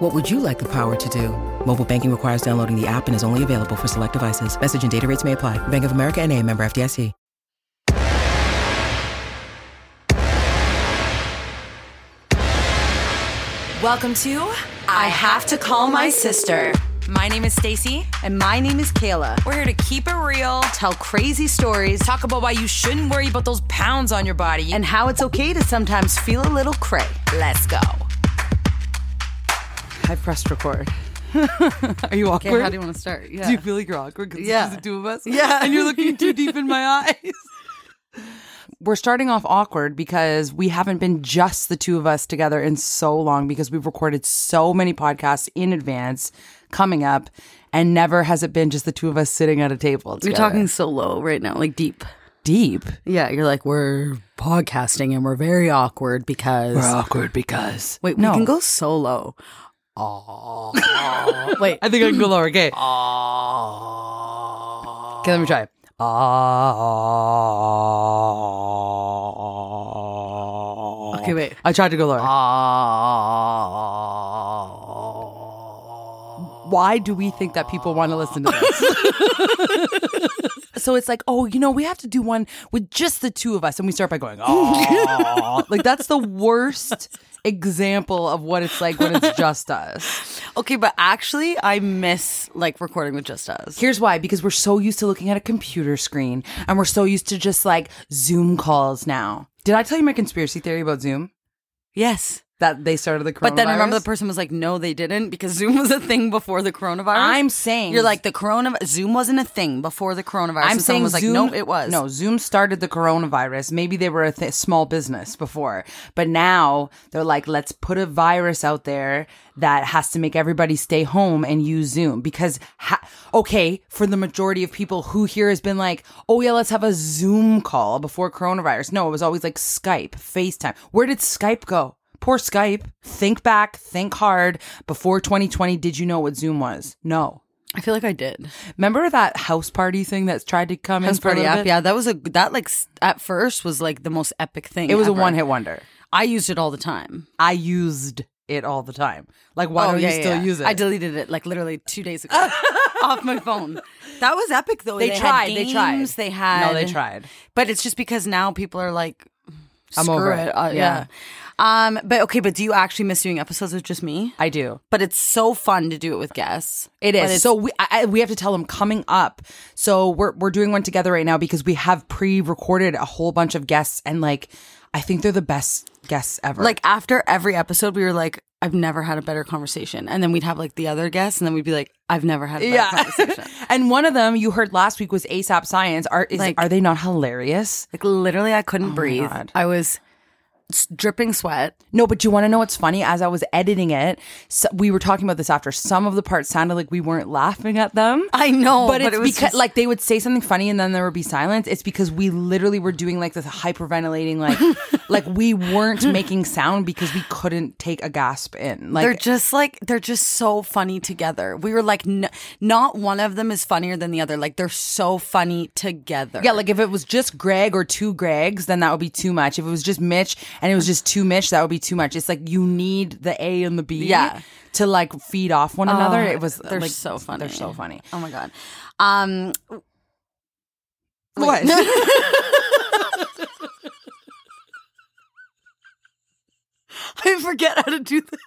What would you like the power to do? Mobile banking requires downloading the app and is only available for select devices. Message and data rates may apply. Bank of America and a member FDIC. Welcome to I Have to Call My Sister. My name is Stacey. And my name is Kayla. We're here to keep it real, Tell crazy stories talk about why you shouldn't worry about those pounds on your body, and how it's okay to sometimes feel a little cray. let's go. I pressed record. Are you awkward? Okay, how do you want to start? Yeah. Do you feel like you're awkward because Yeah. the two of us? Yeah. And you're looking too deep in my eyes. We're starting off awkward because we haven't been just the two of us together in so long because we've recorded so many podcasts in advance coming up and never has it been just the two of us sitting at a table. You're talking so low right now, like deep. deep. Yeah, you're like, we're podcasting and we're very awkward because. We're awkward because. Wait, no. we can go so low. Oh. Wait. I think I can go lower. Okay. Okay, let me try. Okay, wait. I tried to go lower. why do we think that people want to listen to this? so it's like, oh, you know, we have to do one with just the two of us, and we start by going, oh, like that's the worst example of what it's like when it's just us. Okay, but actually, I miss like recording with just us. Here's why: because we're so used to looking at a computer screen, and we're so used to just like Zoom calls now. Did I tell you my conspiracy theory about Zoom? Yes. That they started the coronavirus. But then remember the person was like, no, they didn't because Zoom was a thing before the coronavirus. I'm saying- You're like, the corona Zoom wasn't a thing before the coronavirus. I'm saying was like, Zoom, no, it was. No, Zoom started the coronavirus. Maybe they were a th- small business before, but now they're like, let's put a virus out there that has to make everybody stay home and use Zoom because, ha- okay, for the majority of people who here has been like, oh yeah, let's have a Zoom call before coronavirus. No, it was always like Skype, FaceTime. Where did Skype go? Poor Skype. Think back, think hard. Before 2020, did you know what Zoom was? No. I feel like I did. Remember that house party thing that's tried to come in House party app. bit? Yeah, that was a that like at first was like the most epic thing. It was a one hit wonder. I used it all the time. I used it all the time. Like, why oh, don't yeah, you yeah, still yeah. use it? I deleted it like literally two days ago off my phone. That was epic though. They had tried, they tried. They had No, they tried. But it's just because now people are like, I'm over it. it. Uh, Yeah. Um. But okay. But do you actually miss doing episodes with just me? I do. But it's so fun to do it with guests. It is. So we I, we have to tell them coming up. So we're we're doing one together right now because we have pre-recorded a whole bunch of guests and like I think they're the best guests ever. like after every episode, we were like, I've never had a better conversation. And then we'd have like the other guests, and then we'd be like, I've never had a better yeah. conversation. and one of them you heard last week was ASAP Science. Are is, Like- are they not hilarious? Like literally, I couldn't my breathe. I was dripping sweat. No, but you want to know what's funny? As I was editing it, so we were talking about this after. Some of the parts sounded like we weren't laughing at them. I know, but, but it's it was because just- like they would say something funny and then there would be silence. It's because we literally were doing like this hyperventilating, like like we weren't making sound because we couldn't take a gasp in. Like they're just like they're just so funny together. We were like, n- not one of them is funnier than the other. Like they're so funny together. yeah, like if it was just Greg or two Gregs, then that would be too much. If it was just Mitch and it was just too Mitch, that would be too much. It's like you need the A and the B, Yeah. to like feed off one another. Oh, It was they're like, so funny. They're so funny. Oh my god. Um. What? I forget how to do this.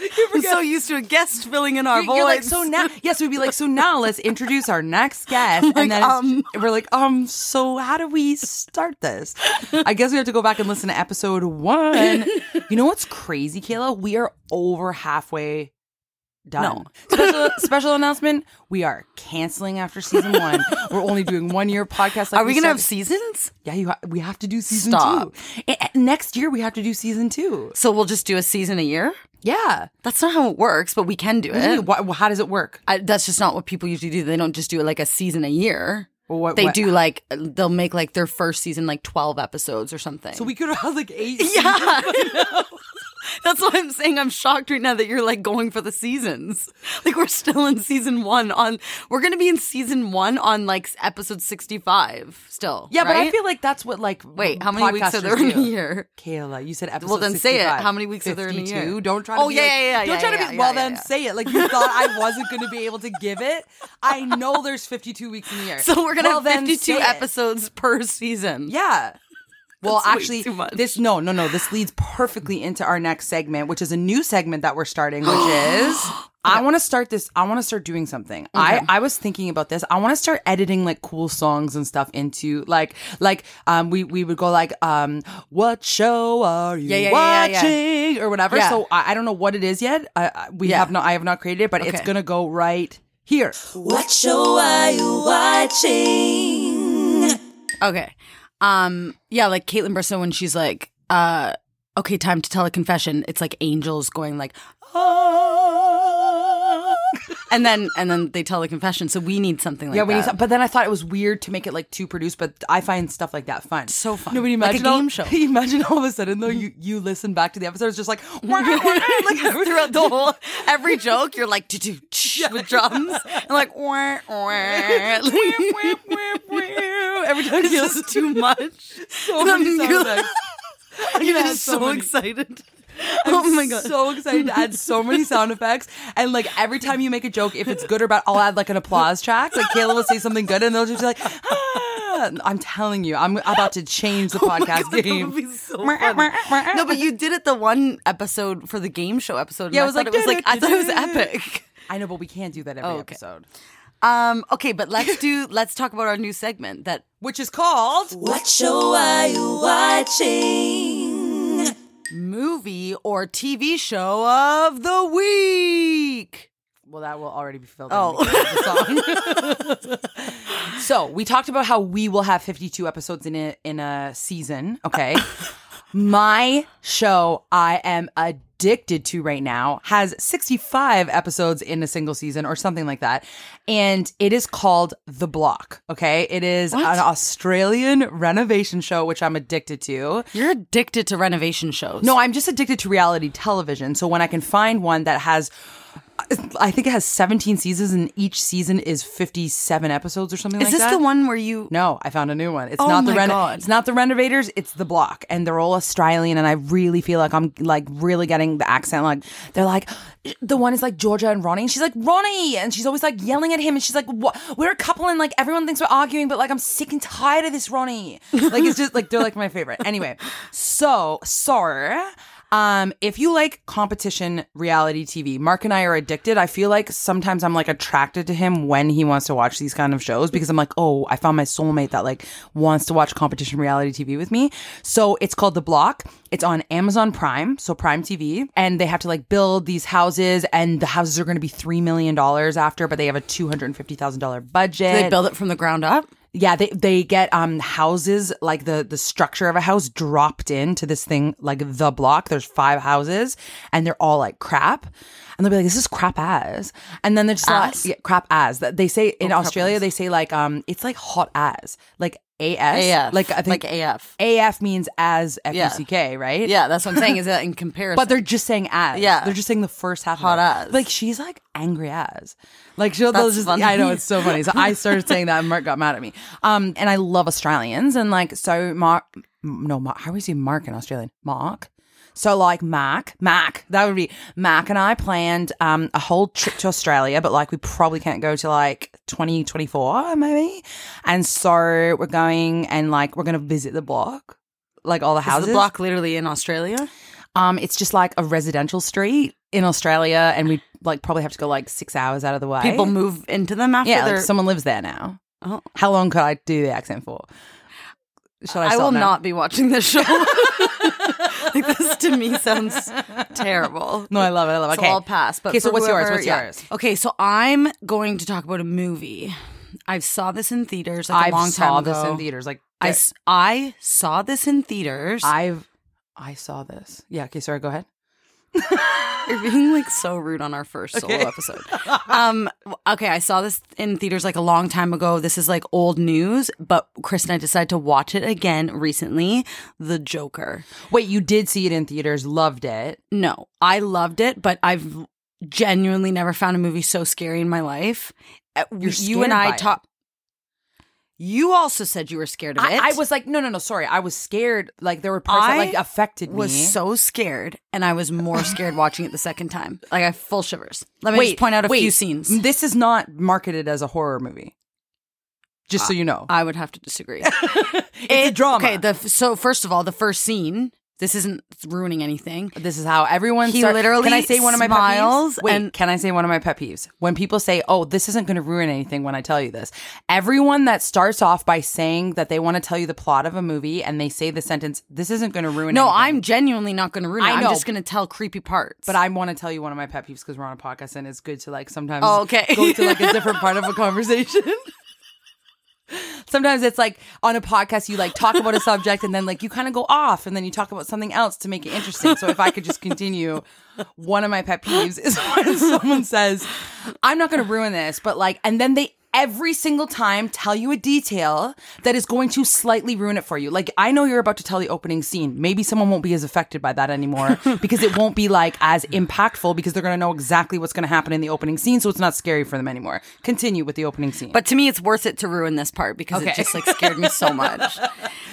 I'm so used to a guest filling in our You're- voice. You're like, so now, yes, we'd be like, so now let's introduce our next guest. and then um. we're like, um, so how do we start this? I guess we have to go back and listen to episode one. you know what's crazy, Kayla? We are over halfway Done. No. Special special announcement: We are canceling after season one. We're only doing one year podcast. Like Are we gonna have seasons? Yeah, you ha- we have to do season Stop. two. A- next year we have to do season two. So we'll just do a season a year? Yeah. That's not how it works, but we can do it. Wha- how does it work? I, that's just not what people usually do. They don't just do like a season a year. Well, what- they what- do like they'll make like their first season like twelve episodes or something. So we could have like eight. yeah, that's what I'm saying. I'm shocked right now that you're like going for the seasons. Like we're still in season one. On we're gonna be in season one on like episode sixty five. Still, Yeah, but I feel like that's what like Wait, how many weeks are there in a year? Kayla, you said episode. Well, then say it. How many weeks are there in a year? Don't try. To Oh, be yeah, like- yeah, yeah, Don't yeah, try to be. yeah, well, yeah, then yeah. say it. Like you thought I wasn't going to be able to give it. I know there's 52 weeks in the year. So we're gonna Well, have then 52 say it. episodes per season. Yeah. Well, That's way actually, too much. this no, no, no. This leads perfectly into our next segment, which is a new segment that we're starting, which is I want to start this. I want to start doing something. I I was thinking about this. I want to start editing like cool songs and stuff into like like um we we would go like um what show are you Yeah, yeah, yeah, yeah, watching or whatever. Yeah. So I, I don't know what it is yet. I, I, we Yeah. have not. I have not created it, but it's gonna go right here. What show are you watching? Okay. Um. Yeah, like Kaitlyn Bristowe when she's like, uh, okay, time to tell a confession. It's like angels going like, ah. And then and then they tell the confession. So we need something like yeah, that. we need some, but then I thought it was weird to make it like too produced. But I find stuff like that fun. So fun. No, but Like a imagine all- show. Imagine all of a sudden though, you you listen back to the episode, it's just like like throughout the whole every joke, you're like with drums and like wah, wah. every time It's just too much. so many sound effects. I'm gonna just so so excited. I'm oh my god. so excited to add so many sound effects. And like every time you make a joke, if it's good or bad, I'll add like an applause track. Like Kayla will say something good and they'll just be like, ah. I'm telling you, I'm about to change the podcast Oh That game. would be so no, but you did it the one episode for the game show episode. Yeah, it I was like, it was like I thought it was epic. I know, but we can't do that every Oh, okay. episode. Um, okay, but let's do let's talk about our new segment that Which is called What show are you watching? Movie or TV show of the week. Well, that will already be filled Oh. in the song. so we talked about how we will have 52 episodes in a in a season. Okay. My show I am addicted to right now has 65 episodes in a single season or something like that. And it is called The Block. Okay. It is an Australian renovation show, which I'm addicted to. You're addicted to renovation shows. No, I'm just addicted to reality television. So when I can find one that has, I think it has 17 seasons, and each season is 57 episodes or something is like this that. the one where you? No, I found a new one. It's Oh not the reno- God. It's not the renovators. It's the block, and they're all Australian. And I really feel like I'm like really getting the accent. Like they're like the one is like Georgia and Ronnie, and she's like Ronnie, and she's always like yelling at him, and she's like, "What? We're a couple, and like everyone thinks we're arguing, but like I'm sick and tired of this Ronnie." Like it's just like they're like my favorite. Anyway, so sorry. Um, if you like competition reality TV, Mark and I are addicted. I feel like sometimes I'm like attracted to him when he wants to watch these kind of shows because I'm like, oh, I found my soulmate that like wants to watch competition reality TV with me. So it's called The Block. It's on Amazon Prime, so Prime TV, and they have to like build these houses, and the houses are going to be three million dollars after, but they have a two hundred and fifty thousand dollar budget. They build it from the ground up. Yeah, they they get um houses like the the structure of a house dropped into this thing like the block. There's five houses and they're all like crap. And they'll be like, "This is crap as," and then they're just As? like, yeah, "crap as." That they say in Oh, Australia, they say like, um, it's like hot as, like as, AF, like I think like AF. AF means as F Yeah. U C K, right? Yeah, that's what I'm saying. Is that in comparison? But they're just saying as. Yeah. They're just saying the first half. Hot as. Like she's like angry as. Like she'll just. funny. I know it's so funny. So I started saying that, and Mark got mad at me. Um, and I love Australians, and like so Mark. No, Mark. How do we say Mark in Australian? Mark. So like Mac, Mac, that would be Mac and I planned um a whole trip to Australia, but like we probably can't go to like 2024 maybe. And so we're going and like we're going to visit the block. Like all the Is houses. the block literally in Australia? Um, it's just like a residential street in Australia, and we like probably have to go like six hours out of the way. People move into them after yeah, like someone lives there now. Oh. How long could I do the accent for? Shall I? I will now? not be watching this show. like this to me sounds terrible. No, I love it. I love it. So Okay. I'll pass. But okay, so what's yours? What's yeah. yours? Okay, so I'm going to talk about a movie. I saw this in theaters like I a long saw time ago. I saw this in theaters. Like I, s- I saw this in theaters. I've I saw this. Yeah. Okay. Sorry. Go ahead. You're being like so rude on our first solo episode. Um, okay, I saw this in theaters like a long time ago. This is like old news, but Chris and I decided to watch it again recently. The Joker. Wait, you did see it in theaters. Loved it. No, I loved it, but I've genuinely never found a movie so scary in my life. Uh, You're you and I talked. You also said you were scared of it. I, I was like, no, no, no. Sorry, I was scared. Like there were parts I that like affected me. was so scared, and I was more scared watching it the second time. Like I have full shivers. Let me just point out a few scenes. This is not marketed as a horror movie. Just so you know, I would have to disagree. it's a drama. Okay, the so first of all, the first scene. This isn't ruining anything. This is how everyone. He start- literally Can I say one of my smiles pet peeves? Wait, and- can I say one of my pet peeves? When people say, "Oh, this isn't going to ruin anything," when I tell you this, everyone that starts off by saying that they want to tell you the plot of a movie and they say the sentence, "This isn't going to ruin." No, anything," I'm genuinely not going to ruin it. I I'm just going to tell creepy parts. But I want to tell you one of my pet peeves because we're on a podcast and it's good to like sometimes Oh, okay. go to like a different part of a conversation. Sometimes it's like on a podcast you like talk about a subject and then like you kind of go off and then you talk about something else to make it interesting. So if I could just continue, one of my pet peeves is when someone says, "I'm not going to ruin this," but like, and then they every single time tell you a detail that is going to slightly ruin it for you. Like I know you're about to tell the opening scene. Maybe someone won't be as affected by that anymore because it won't be like as impactful because they're going to know exactly what's going to happen in the opening scene so it's not scary for them anymore. Continue with the opening scene. But to me, it's worth it to ruin this part because Okay. it just like scared me so much.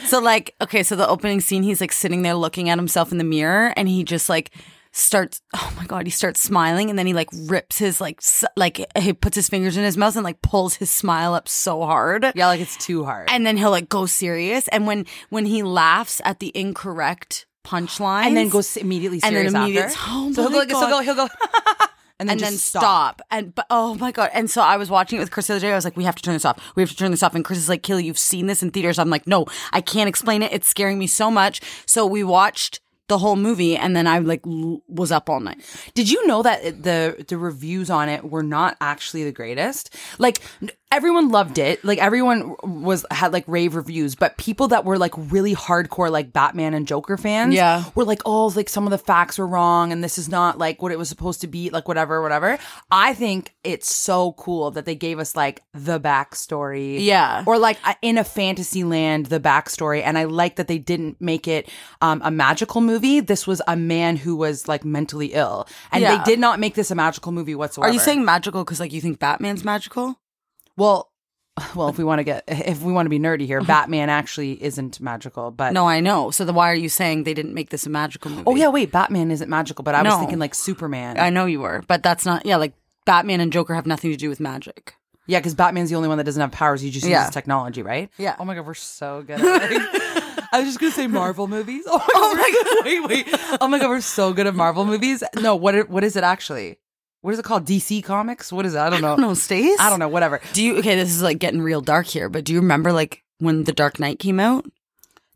So like, okay, so the opening scene, he's like sitting there looking at himself in the mirror, and he just like starts. Oh my god, he starts smiling, and then he like rips his like s- like he puts his fingers in his mouth and like pulls his smile up so hard. yeah, like it's too hard. And then he'll like go serious, and when when he laughs at the incorrect punchline, and then goes immediately and then serious immediately- after. oh so he'll go, like, so he'll go, he'll go, and then and just then stop. stop. And but oh my god! And so I was watching it with Chris the other day. I was like, "We have to turn this off. We have to turn this off." And Chris is like, "Kill, you've seen this in theaters." I'm like, "No, I can't explain it. It's scaring me so much." So we watched the whole movie, and then I like l- was up all night. Did you know that the the reviews on it were not actually the greatest? Like n- everyone loved it. Like everyone was had like rave reviews, but people that were like really hardcore like Batman and Joker fans Yeah. were like, "Oh, like some of the facts were wrong and this is not like what it was supposed to be, like whatever, whatever." I think it's so cool that they gave us like the backstory. Yeah. Or like in a fantasy land the backstory and I like that they didn't make it um, a magical movie. This was a man who was like mentally ill. And Yeah. they did not make this a magical movie whatsoever. Are you saying magical because like you think Batman's magical? Well, well, if we want to get if we want to be nerdy here, mm-hmm. Batman actually isn't magical, but No, I know. So then why are you saying they didn't make this a magical movie? Oh yeah, wait, Batman isn't magical, but I was No. thinking like Superman. I know you were, but that's not. Yeah, like Batman and Joker have nothing to do with magic. yeah, because Batman's the only one that doesn't have powers. He just Yeah. uses technology, right? Yeah. Oh my god, we're so good. At like, I was just gonna say Marvel movies. Oh my, oh god, wait, wait. Oh my god, we're so good at Marvel movies. No, what it- what is it actually? What is it called? DC Comics? What is it? I don't know. No, Stace. I don't know. Whatever. Do you? Okay, this is like getting real dark here, but do you remember like when The Dark Knight came out?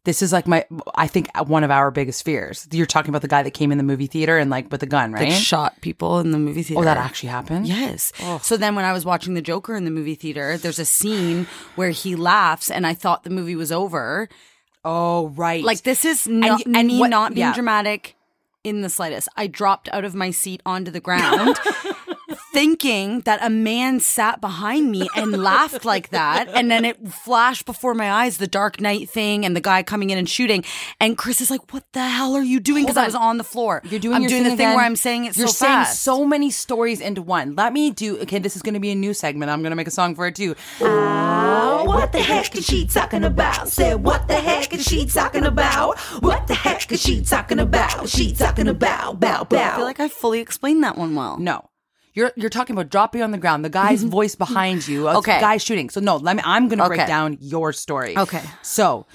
This is like my. I think one of our biggest fears. You're talking about the guy that came in the movie theater and like with a gun, right? Like shot people in the movie theater. oh, that actually happened. Yes. Oh. So then when I was watching The Joker in the movie theater, there's a scene where he laughs and I thought the movie was over. Oh, right. Like this is not y- and me what- not being yeah. dramatic in the slightest. I dropped out of my seat onto the ground thinking that a man sat behind me and laughed like that and then it flashed before my eyes the dark knight thing and the guy coming in and shooting and Chris is like what the hell are you doing because I was on. on the floor. You're doing I'm your doing the thing thing again. where I'm saying it You're so saying fast. so many stories into one. Let me do. Okay, this is going to be a new segment. I'm going to make a song for it too. Oh, what the heck is she talking about? Said, what the heck is she talking about? What the heck is she talking about? She talking about, bow, bow. I feel like I fully explained that one well. No. You're you're talking about dropping on the ground. The guy's mm-hmm. voice behind you. Okay. guy shooting. So no, let me. I'm going to break down your story. Okay. So.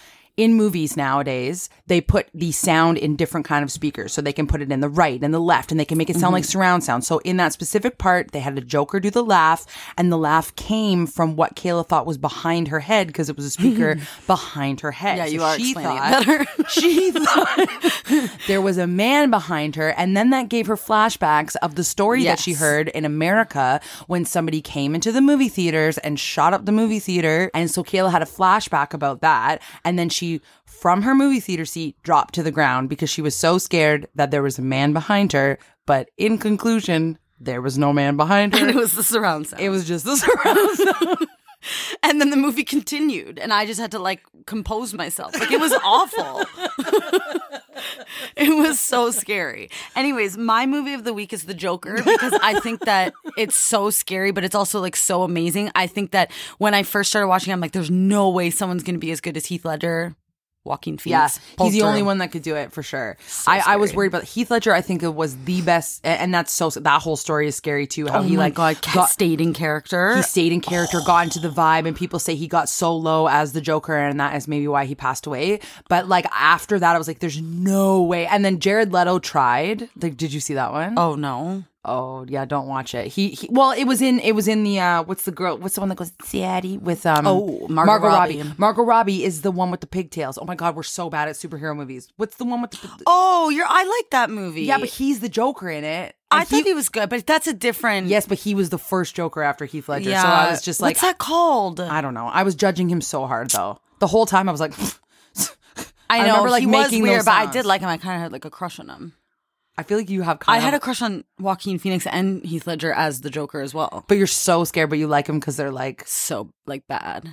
In movies nowadays, they put the sound in different kind of speakers. So they can put it in the right and the left and they can make it sound like mm-hmm. surround sound. So in that specific part, they had a Joker do the laugh and the laugh came from what Kayla thought was behind her head because it was a speaker behind her head. Yeah, So you are she thought, better. she thought there was a man behind her and then that gave her flashbacks of the story that she heard in America when somebody came into the movie theaters and shot up the movie theater. And so Kayla had a flashback about that. And then she, from her movie theater seat, dropped to the ground because she was so scared that there was a man behind her. But in conclusion, there was no man behind And it her. was the surround sound. It was just the surround sound. and then the movie continued, and I just had to like compose myself. Like it was awful. it was so scary. Anyways, my movie of the week is The Joker because I think that it's so scary, but it's also like so amazing. I think that when I first started watching, I'm like, there's no way someone's gonna be as good as Heath Ledger. Yeah, Phoenix. he's pulled the only one that could do it for sure. I, I was worried about Heath Ledger. I think it was the best, and that's so that whole story is scary too. How Oh he like god, got, stayed in character. he stayed in character, oh. got into the vibe, and people say he got so low as the Joker, and that is maybe why he passed away. But like after that, I was like, "There's no way." And then Jared Leto tried. Like, did you see that one? oh no. Oh yeah, don't watch it. He, he well, it was in it was in the uh what's the girl? What's the one that goes daddy with um Oh, Margot Robbie. Margot Robbie is the one with the pigtails. Oh my god, we're so bad at superhero movies. What's the one with the? Oh, you're I like that movie. yeah, but he's the Joker in it. I And thought he was good, but that's a different yes, but he was the first Joker after Heath Ledger. Yeah. So I was just like, What's that called? I don't know. I was judging him so hard though. The whole time I was like, I I know, remember, like, he was weird, but I did like him. I kind of had like a crush on him. I feel like you have. I Kind had a crush on Joaquin Phoenix and Heath Ledger as the Joker as well. but you're so scared, but you like him because they're like, So like bad,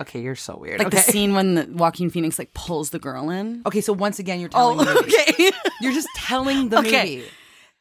okay, you're so weird. like okay. the scene when the Joaquin Phoenix like pulls the girl in. Okay, so once again, you're telling Oh, the movie. okay. You're just telling the Okay. movie.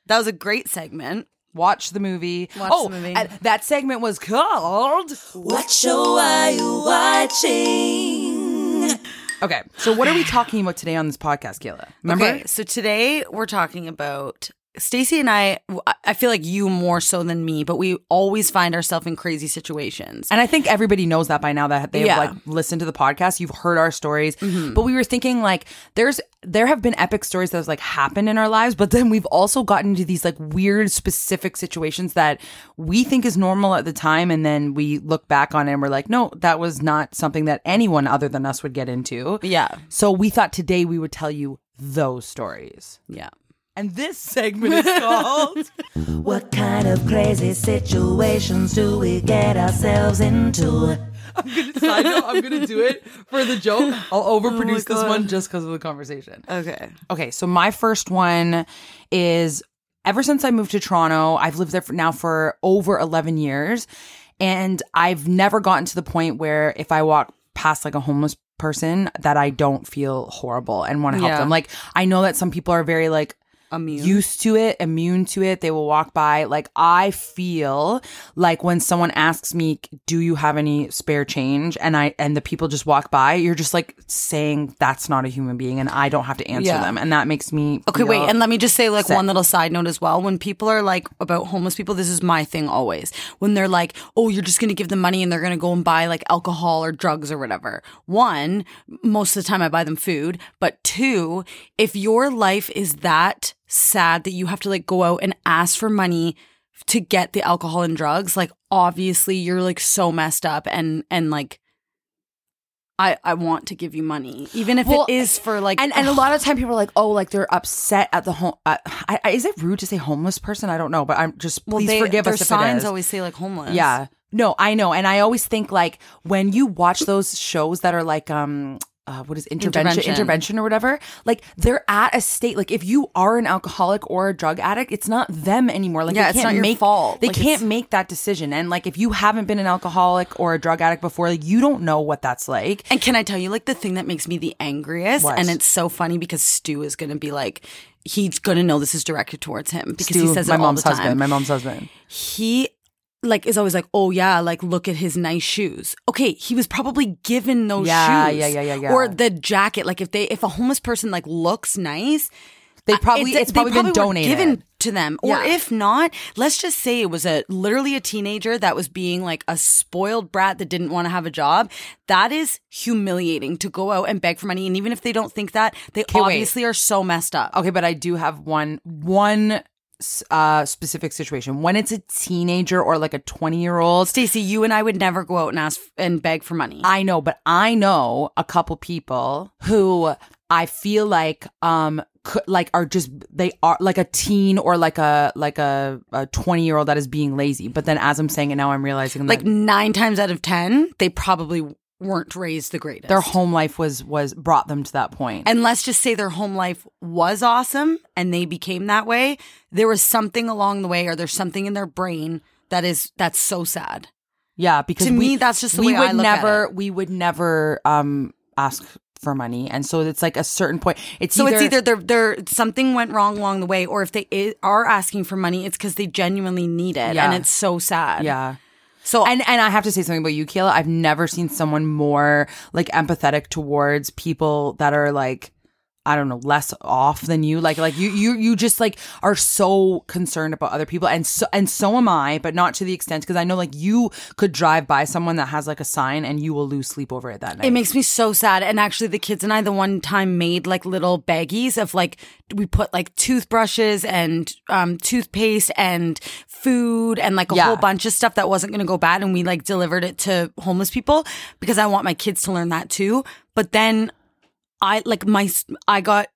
that was a great segment. Watch the movie. Watch oh, the movie. and that segment was called. What show are you watching? Okay, so what are we talking about today on this podcast, Kayla? Remember? Okay, so today we're talking about Stacey and I. I feel like you more so than me, but we always find ourselves in crazy situations. And I think everybody knows that by now that they Yeah. have like listened to the podcast. You've heard our stories, Mm-hmm. but we were thinking like there's there have been epic stories that have like happened in our lives, but then we've also gotten into these like weird specific situations that we think is normal at the time, and then we look back on it and we're like, no, that was not something that anyone other than us would get into. Yeah. So we thought today we would tell you those stories. Yeah. And this segment is called What kind of crazy situations do we get ourselves into? I'm gonna side note, I'm gonna do it for the joke. I'll oh overproduce this one just because of the conversation. Okay. Okay, so my first one is ever since I moved to Toronto, I've lived there for now for over 11 years. And I've never gotten to the point where if I walk past like a homeless person that I don't feel horrible and want to help Yeah. them. Like I know that some people are very like Immune. used to it, immune to it. They will walk by. Like I feel like when someone asks me, "Do you have any spare change?" and I and the people just walk by, you're just like saying that's not a human being, and I don't have to answer Yeah. them, and that makes me Okay, wait, and let me just say like sick. one little side note as well. When people are like about homeless people, this is my thing always. When they're like, "Oh, you're just to give them money and they're to go and buy like alcohol or drugs or whatever." One, most of the time I buy them food, but two, if your life is that sad that you have to like go out and ask for money to get the alcohol and drugs, like obviously you're like so messed up and and like I, I want to give you money, even if Well, it is for like and and a lot of time people are like, oh, like they're upset at the home. Uh, I, I, is it rude to say homeless person? I don't know, but I'm just Well, please they, forgive their us if it signs always say like homeless. Yeah. No, I know. And I always think like when you watch those shows that are like um uh, what is intervention, Intervention. intervention or whatever like they're at a state like if you are an alcoholic or a drug addict it's not them anymore like Yeah, they it's can't not your fault. they Like, can't make that decision and like if you haven't been an alcoholic or a drug addict before like you don't know what that's like And can I tell you, like, the thing that makes me the angriest, What? and it's so funny because Stu is going to be like, he's going to know this is directed towards him because Stu, he says my it all mom's husband my mom's husband He like is always like, oh yeah, like look at his nice shoes. Okay, he was probably given those Yeah, shoes. yeah, yeah, yeah, yeah. Or the jacket. Like if they if a homeless person like looks nice, They probably It- it's they probably, been donated. given to them, or Yeah. if not, let's just say it was a literally a teenager that was being like a spoiled brat that didn't want to have a job. That is humiliating to go out and beg for money, and even if they don't think that, they wait. obviously are so messed up. Okay, but I do have one one uh specific situation. When it's a teenager or like a 20-year-old, Stacey, you and I would never go out and ask and beg for money. I know, but I know a couple people who I feel like um could, like are just they are like a teen or like a like a, a 20 year old that is being lazy. But then as I'm saying it now, I'm realizing like that nine times out of ten, they probably weren't raised the greatest. their home life was was brought them to that point. and let's just say their home life was awesome and they became that way. There was something along the way, or there's something in their brain that is that's so sad. Yeah, because To we, me, that's just the we way would I look at never it. we would never um ask for money, and so it's like a certain point. It's So either, it's either they're, they're something went wrong along the way, or if they i- are asking for money, it's because they genuinely need it, Yeah. and it's so sad. yeah. So And and I have to say something about you, Kayla. I've never seen someone more like empathetic towards people that are like I don't know, less off than you. Like like you you you just like are so concerned about other people and so and so am I, but not to the extent because I know like you could drive by someone that has like a sign and you will lose sleep over it that night. It makes me so sad. And actually, the kids and I, the one time made like little baggies of like, we put like toothbrushes and um, toothpaste and food and like a Yeah. whole bunch of stuff that wasn't going to go bad. And we like delivered it to homeless people because I want my kids to learn that too. But then I like my, I got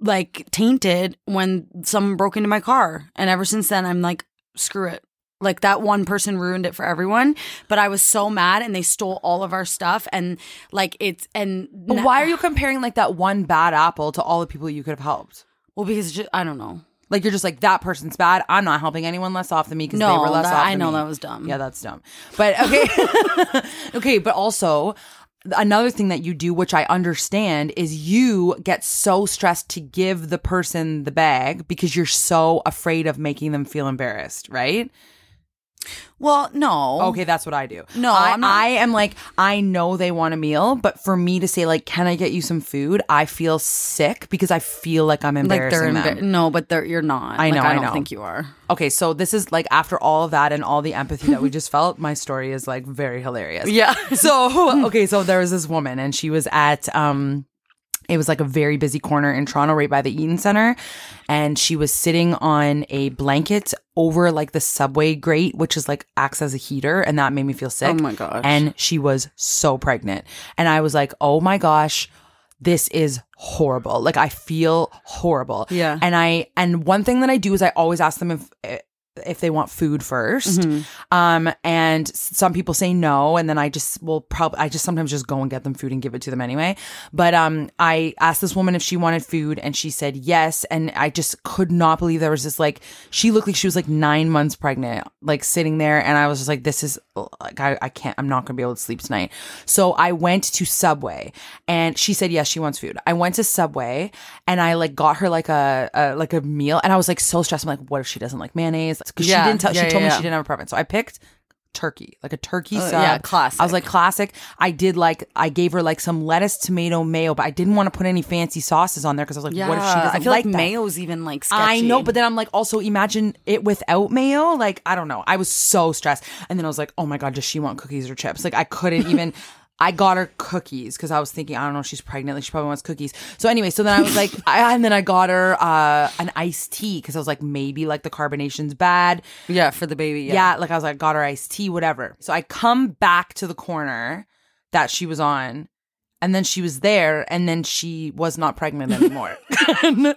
like tainted when someone broke into my car. And ever since then, I'm like, screw it. Like that one person ruined it for everyone, but I was so mad and they stole all of our stuff and like it's and but why are you comparing like that one bad apple to all the people you could have helped? well because it's I don't know. Like you're just like that person's bad. I'm not helping anyone less off than me because they No, were less that- off. I than know me. that was dumb. Yeah, that's dumb. But okay, okay. But also another thing that you do, which I understand, is you get so stressed to give the person the bag because you're so afraid of making them feel embarrassed, right? Well, no. Okay, that's what I do. No, I, I'm not- I am like, I know they want a meal, but for me to say like, can I get you some food? I feel sick because I feel like I'm like embarrassing they're them. embar- no, but they're you're not. I Like, know, I I don't know. think you are. Okay, so this is like after all of that and all the empathy that we just felt, my story is like very hilarious. Yeah. So, okay, so there was this woman and she was at um it was like a very busy corner in Toronto right by the Eaton Center and she was sitting on a blanket over like the subway grate which is like acts as a heater and that made me feel sick. Oh my gosh. And she was so pregnant. And I was like, "Oh my gosh, this is horrible. Like I feel horrible." Yeah. And I and one thing that I do is I always ask them if if they want food 1st Mm-hmm. Um and some people say no and then I just will probably I just sometimes just go and get them food and give it to them anyway. But um I asked this woman if she wanted food and she said yes and I just could not believe there was this like she looked like she was like 9 months pregnant like sitting there and I was just like this is like I, I can't I'm not to be able to sleep tonight. So I went to Subway and she said yes she wants food. I went to Subway and I like got her like a, a like a meal and I was like so stressed. I'm like what if she doesn't like mayonnaise? Cuz Yeah, she didn't tell yeah, she told yeah, me she didn't have a preference. So I picked turkey, like a turkey Uh, sub. yeah, classic. I was like classic. I did like I gave her like some lettuce, tomato, mayo, but I didn't want to put any fancy sauces on there because I was like, Yeah. what if she doesn't I feel like, that? mayo's even like sketchy. I know, but then I'm like, also imagine it without mayo. Like, I don't know. I was so stressed. And then I was like, oh my God, does she want cookies or chips? Like, I couldn't even. I got her cookies because I was thinking, I don't know, she's pregnant. Like, she probably wants cookies. So, anyway, so then I was like, I, and then I got her uh, an iced tea because I was like, maybe like the carbonation's bad. yeah, for the baby. Yeah. Yeah. like I was like, got her iced tea, whatever. So I come back to the corner that she was on, and then she was there, and then she was not pregnant anymore.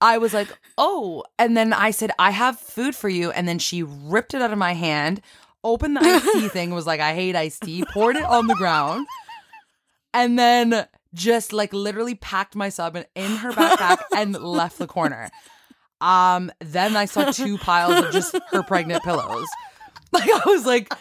I was like, oh. And then I said, I have food for you. And then she ripped it out of my hand, opened the iced tea thing, was like, I hate iced tea, poured it on the ground, and then just like literally packed my sub in, in her backpack and left the corner. Um, then I saw two piles of just her pregnant pillows. Like I was like,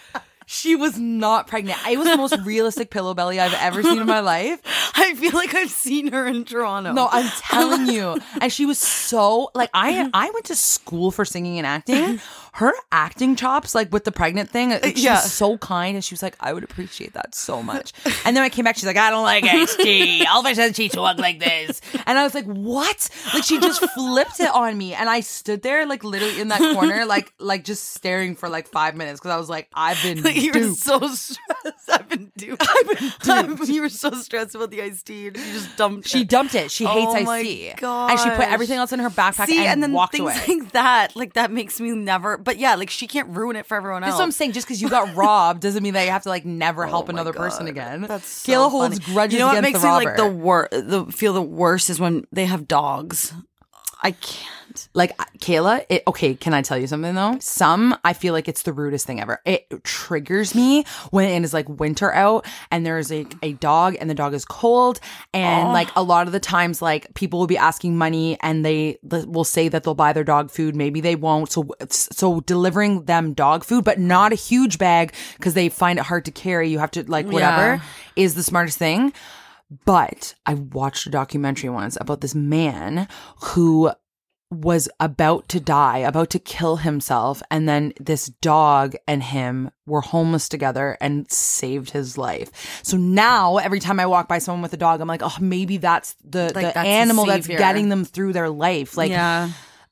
she was not pregnant. It was the most realistic pillow belly I've ever seen in my life. I feel like I've seen her in Toronto. No, I'm telling you. And she was so like I I went to school for singing and acting. Her acting chops, like with the pregnant thing, like, she yeah. was so kind, and she was like, "I would appreciate that so much." And then I came back, she's like, "I don't like HT. All of a sudden, she talk like this," and I was like, "What?" Like she just flipped it on me, and I stood there like literally in that corner, like like just staring for like five minutes because I was like, "I've been like, you were duped." so stressed. I've been duped. I've been duped. you were so stressed about the iced tea. and You just dumped. She it. dumped it. She oh hates Oh iced tea, and she put everything else in her backpack See, and, and, then walked things away. like that, like that makes me never. But yeah, like she can't ruin it for everyone else. That's what I'm saying. Just because you got robbed doesn't mean that you have to like never oh help Oh my another person again. That's so Kayla holds funny. grudges You know what makes me like the worst? the feel the worst is when they have dogs. I can't. like Kayla, it, okay, can I tell you something though? Some, I feel like it's the rudest thing ever. It triggers me when it is like winter out and there's like a dog and the dog is cold. And like a lot of the times, like people will be asking money and they will say that they'll buy their dog food. Maybe they won't. So, so delivering them dog food, but not a huge bag because they find it hard to carry. You have to like whatever Yeah. is the smartest thing. But I watched a documentary once about this man who was about to die, about to kill himself, and then this dog and him were homeless together and saved his life. So now every time I walk by someone with a dog, I'm like, oh, maybe that's the Like, the that's the animal that's getting them through their life. Like yeah.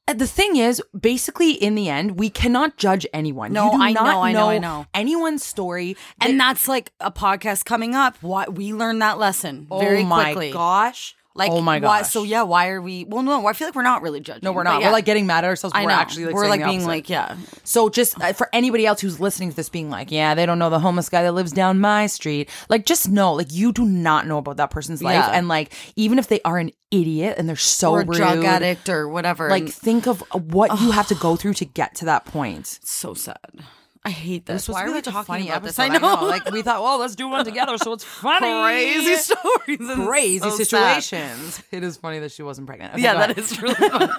Uh, the thing is, basically, in the end, we cannot judge anyone. No, you do I not know, I know, I know. anyone's story. And that's like a podcast coming up. What we learned that lesson very oh my quickly. gosh! Like, oh my gosh! so yeah, why are we? Well, no, I feel like we're not really judging. no, we're not. yeah. We're like getting mad at ourselves. I we're know. actually like we're like being like, yeah, So just uh, for anybody else who's listening to this being like, yeah, they don't know the homeless guy that lives down my street. Like just know, like you do not know about that person's life Yeah. and like even if they are an idiot and they're so or a rude, drug addict or whatever. like and think of what you have to go through to get to that point. so sad. I hate this. Why are we talking about this? I know. Like we thought, well, let's do one together, so it's funny. crazy stories, and crazy so sad. situations. It is funny that she wasn't pregnant. Okay, yeah, that is really fun.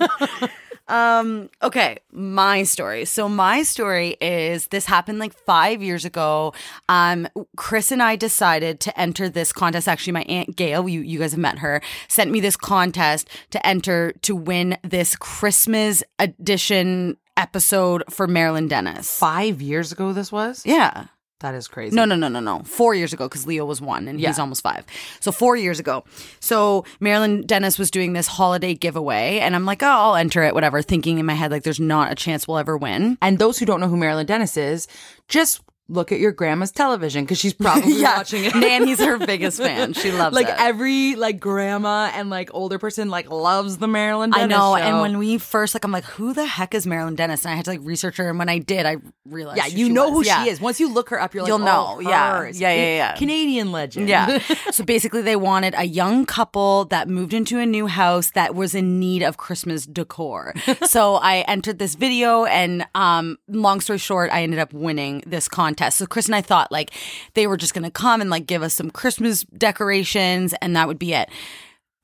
um, okay, my story. So my story is this happened like five years ago. Um, Chris and I decided to enter this contest. Actually, my aunt Gail, you you guys have met her, sent me this contest to enter to win this Christmas edition episode for Marilyn Denis. five years ago. This was Yeah. that is crazy. No, no, no, no, no. Four years ago, because Leo was one and he's almost five. So four years ago. So Marilyn Denis was doing this holiday giveaway, and I'm like, oh, I'll enter it, whatever, thinking in my head, like, there's not a chance we'll ever win. And those who don't know who Marilyn Denis is, just look at your grandma's television because she's probably watching it. Nanny's her biggest fan. She loves it. like it. every like grandma and like older person like loves the Marilyn Denis I know. show. And when we first, like, I'm like, who the heck is Marilyn Denis? And I had to like research her. And when I did, I realized. yeah, you know was. who Yeah. she is. Once you look her up, you're like, You'll oh, know. Yeah. Yeah, yeah, yeah. Canadian legend. Yeah. so basically, they wanted a young couple that moved into a new house that was in need of Christmas decor. so I entered this video, and um, long story short, I ended up winning this contest. So Chris and I thought like they were just going to come and like give us some Christmas decorations, and that would be it.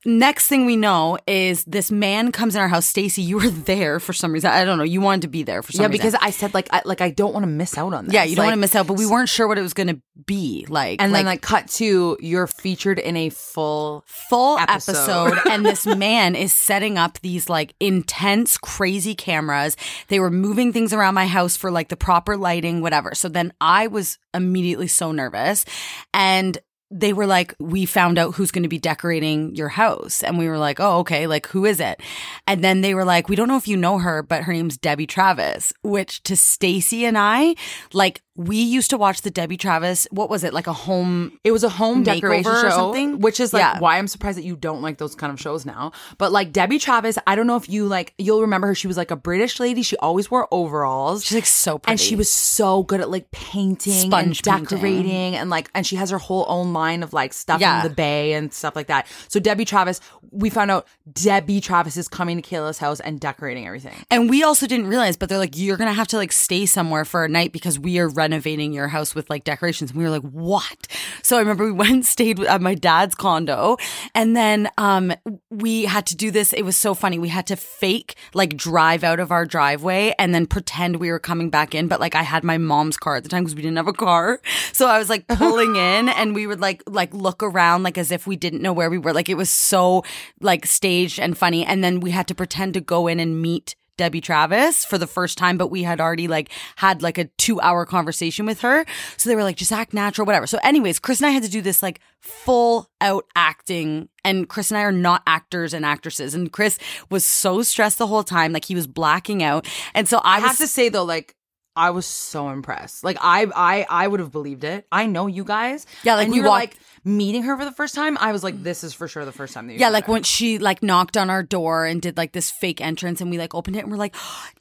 Next thing we know is this man comes in our house. Stacey, you were there for some reason. I don't know. You wanted to be there for some yeah, reason. because I said like I like I don't want to miss out on this. yeah, you don't Like, want to miss out, but we weren't sure what it was going to be like. And then like cut to you're featured in a full full episode. episode, and this man is setting up these like intense crazy cameras they were moving things around my house for like the proper lighting whatever so then i was immediately so nervous and they were like, we found out who's going to be decorating your house. And we were like, oh, okay. Like, who is it? And then they were like, we don't know if you know her, but her name's Debbie Travis, which to Stacey and I, like, we used to watch the Debbie Travis. What was it? Like a home. It was a home decoration or show, something? which is like Yeah. why I'm surprised that you don't like those kind of shows now. But like Debbie Travis, I don't know if you like. You'll remember her. She was like a British lady. She always wore overalls. She's like so pretty. and she was so good at like painting Sponge and painting. decorating and like and she has her whole own line of like stuff Yeah. in the bay and stuff like that. So Debbie Travis, we found out Debbie Travis is coming to Kayla's house and decorating everything. And we also didn't realize, but they're like, you're gonna have to like stay somewhere for a night because we are renovating your house with like decorations. And we were like, what? So I remember we went and stayed at my dad's condo, and then um we had to do this. It was so funny. We had to fake like drive out of our driveway and then pretend we were coming back in. But like I had my mom's car at the time because we didn't have a car, so I was like pulling in, and we would like like look around like as if we didn't know where we were. Like it was so like staged and funny. And then we had to pretend to go in and meet Debbie Travis for the first time, but we had already like had like a two hour conversation with her. So they were like, just act natural, whatever. So, anyways, Chris and I had to do this like full out acting. And Chris and I are not actors and actresses. And Chris was so stressed the whole time, like he was blacking out. And so I, I was have to say though, like I was so impressed. Like I, I, I would have believed it. I know you guys. Yeah, like, and we you were walked- like meeting her for the first time. I was like, mm. this is for sure the first time that you. Yeah, like when she like knocked on our door and did like this fake entrance, and we like opened it and we're like,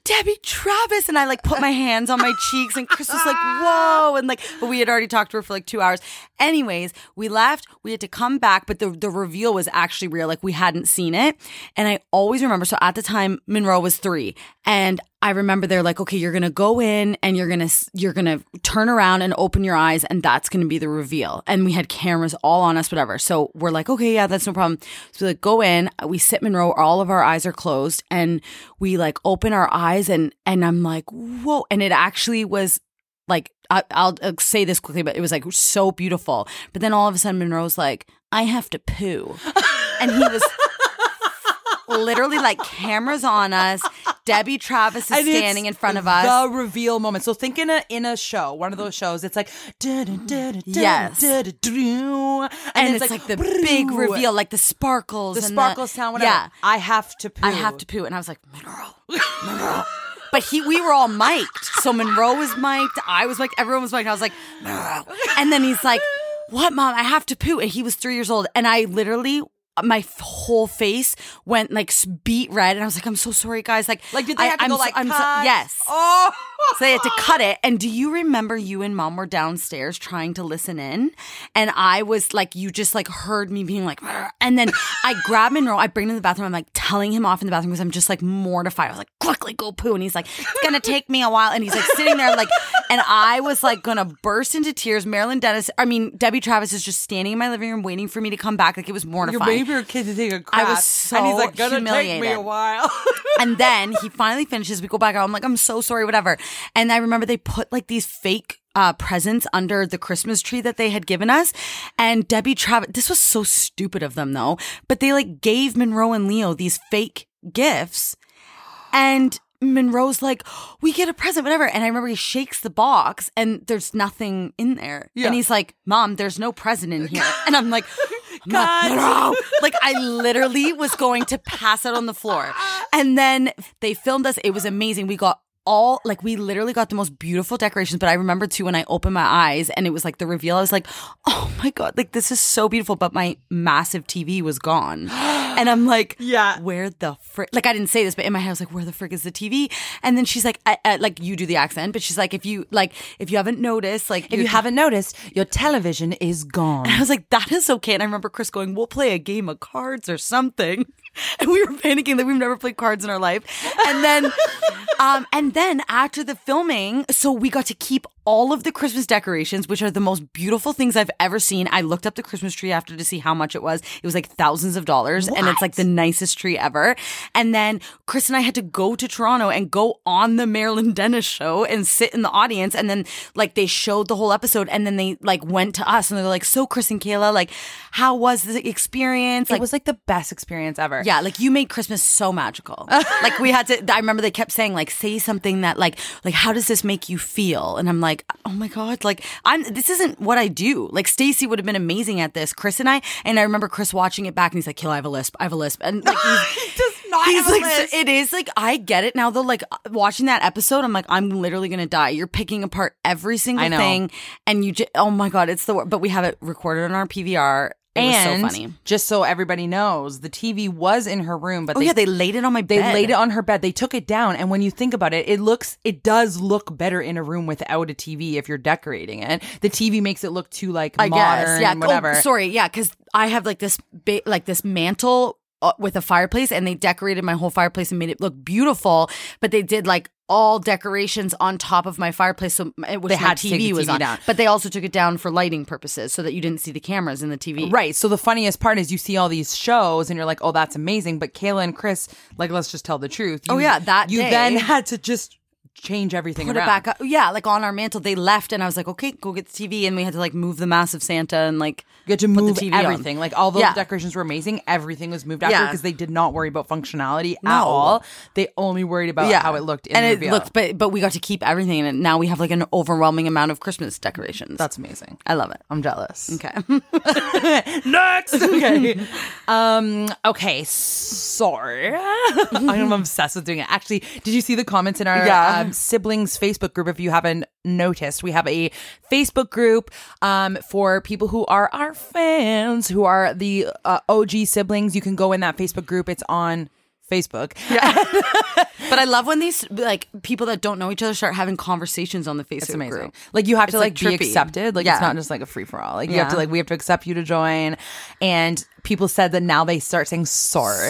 Debbie Travis, and I like put my hands on my cheeks, and Chris was like, whoa, and like, but we had already talked to her for like two hours. Anyways, we left. We had to come back, but the the reveal was actually real. Like we hadn't seen it, and I always remember. So at the time, Monroe was three, and I remember they're like, okay, you're gonna go in and you're gonna you're gonna turn around and open your eyes, and that's gonna be the reveal. And we had cameras all on us, whatever. So we're like, okay, yeah, that's no problem. So we like go in, we sit Monroe, all of our eyes are closed, and we like open our eyes, and and I'm like, whoa, and it actually was like I, I'll, I'll say this quickly, but it was like so beautiful. But then all of a sudden, Monroe's like, I have to poo, and he was. Literally, like cameras on us. Debbie Travis is And standing in front of us. The reveal moment. So think in a in a show, one of those shows. It's like yes, and, and it's, like, the big reveal, like the sparkles, the and sparkle sound. Whatever. Yeah, I have to poo. I have to poo, and I was like, Monroe, Monroe. But he, we were all mic'd. So Monroe was mic'd, I was mic'd, everyone was mic'd. I was like, Monroe. And then he's like, "What, mom? I have to poo." And he was three years old, and I literally. My f- whole face went like beat red, and I was like, "I'm so sorry, guys." Like, Like, did they I, have to I'm go so- like, I'm so- yes. Oh, So they had to cut it. And do you remember you and mom were downstairs trying to listen in? And I was like, you just like heard me being like, "Rrr." and then I grab Monroe, I bring him to the bathroom. I'm like telling him off in the bathroom because I'm just like mortified. I was like, quickly go poo. And he's like, it's to take me a while. And he's like sitting there like, and I was like to burst into tears. Marilyn Denis, I mean, Debbie Travis is just standing in my living room waiting for me to come back. Like it was mortifying. Your kid to take a crap. I was so and he's like, gonna take me a humiliated. while. and then he finally finishes. We go back out. I'm like, I'm so sorry, whatever. And I remember they put like these fake uh, presents under the Christmas tree that they had given us. And Debbie Travis, this was so stupid of them though, but they like gave Monroe and Leo these fake gifts. And Monroe's like, we get a present, whatever. And I remember he shakes the box and there's nothing in there. Yeah. And he's like, Mom, there's no present in here. And I'm like, God. Like I literally was going to pass out on the floor. And then they filmed us. It was amazing. We got all like we literally got the most beautiful decorations. But I remember too when I opened my eyes and it was like the reveal, I was like, oh my God, like this is so beautiful. But my massive TV was gone. And I'm like, Yeah. where the frick? Like I didn't say this, but in my head I was like, where the frick is the TV? And then she's like, I, I, like you do the accent, but she's like, if you like, if you haven't noticed, like if you haven't noticed, your television is gone. and I was like, that is okay. And I remember Chris going, we'll play a game of cards or something. And we were panicking that we've never played cards in our life. And then, um, and then after the filming, so we got to keep all of the Christmas decorations, which are the most beautiful things I've ever seen. I looked up the Christmas tree after to see how much it was. It was like thousands of dollars and it's like the nicest tree ever. And then Chris and I had to go to Toronto and go on the Marilyn Denis show and sit in the audience. And then like they showed the whole episode and then they like went to us and they're like, so Chris and Kayla, like, how was the experience? it was like the best experience ever. yeah, like you made Christmas so magical. like we had to. I remember they kept saying like, say something that like, like how does this make you feel? And I'm like, oh my god, like I'm. This isn't what I do. Like Stacey would have been amazing at this. Chris and I. And I remember Chris watching it back and he's like, Kill, I have a lisp. I have a lisp. And like, he's, does not he's like, lisp. it is like I get it now though. Like watching that episode, I'm like, I'm literally gonna die. You're picking apart every single thing, and you just, oh my god, it's the. wor- But we have it recorded on our PVR. It and was so funny. just so everybody knows, the TV was in her room, but Oh they, yeah, they laid it on my they bed. laid it on her bed. They took it down, and when you think about it, it looks, it does look better in a room without a TV if you're decorating it. The TV makes it look too like I modern, guess, yeah. whatever. Oh, sorry, yeah, because I have like this, ba- like this mantle Uh, with a fireplace, and they decorated my whole fireplace and made it look beautiful. But they did like all decorations on top of my fireplace, so it which They had to take TV was on. down. But they also took it down for lighting purposes, so that you didn't see the cameras in the TV. Right. So the funniest part is you see all these shows and you're like, oh, that's amazing. But Kayla and Chris, like, let's just tell the truth. Oh, yeah, that you day- then had to just change everything put around. it back up. Yeah, like on our mantle. They left, and I was like, okay, go get the TV, and we had to like move the massive Santa and like You had to put the move TV on. everything. Like all the Yeah. decorations were amazing. Everything was moved after Yeah. because they did not worry about functionality at all. They only worried about yeah. how it looked in and the it reveal. looked, but but we got to keep everything, and now we have like an overwhelming amount of Christmas decorations. That's amazing. I love it. I'm jealous. Okay, Next. Okay. um. Okay. Sorry. I'm obsessed with doing it. Actually, did you see the comments in our Yeah. um, siblings Facebook group? If you haven't noticed, we have a Facebook group um for people who are our fans, who are the uh, OG siblings. You can go in that Facebook group. It's on Facebook. Yeah. but I love when these like people that don't know each other start having conversations on the Facebook It's amazing. group. Like you have to like, like, be accepted. Like Yeah. it's not just like a free for all. Like you have to like we have to accept you to join. And people said that now they start saying sorry.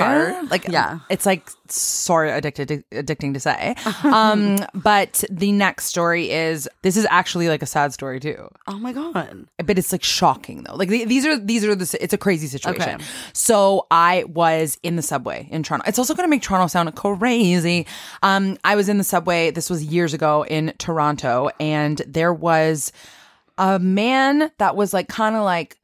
Like Yeah. it's like sorry addicted to, addicting to say. um but the next story is this is actually like a sad story too. Oh my god. But it's like shocking though. Like the- these are these are the it's a crazy situation. Okay. So I was in the subway in Toronto. It's also going to make Toronto sound crazy. Um, I was in the subway. This was years ago in Toronto, and there was a man that was like kind of like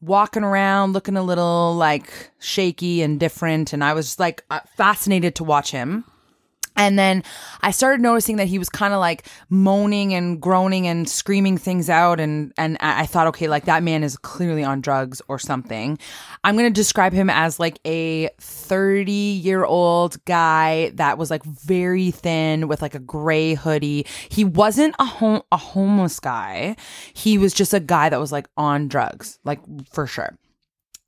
walking around, looking a little like shaky and different, and I was like uh, fascinated to watch him. And then I started noticing that he was kind of like moaning and groaning and screaming things out. And, and I thought, okay, like that man is clearly on drugs or something. I'm going to describe him as like a 30 year old guy that was like very thin with like a gray hoodie. He wasn't a home, a homeless guy. He was just a guy that was like on drugs, like for sure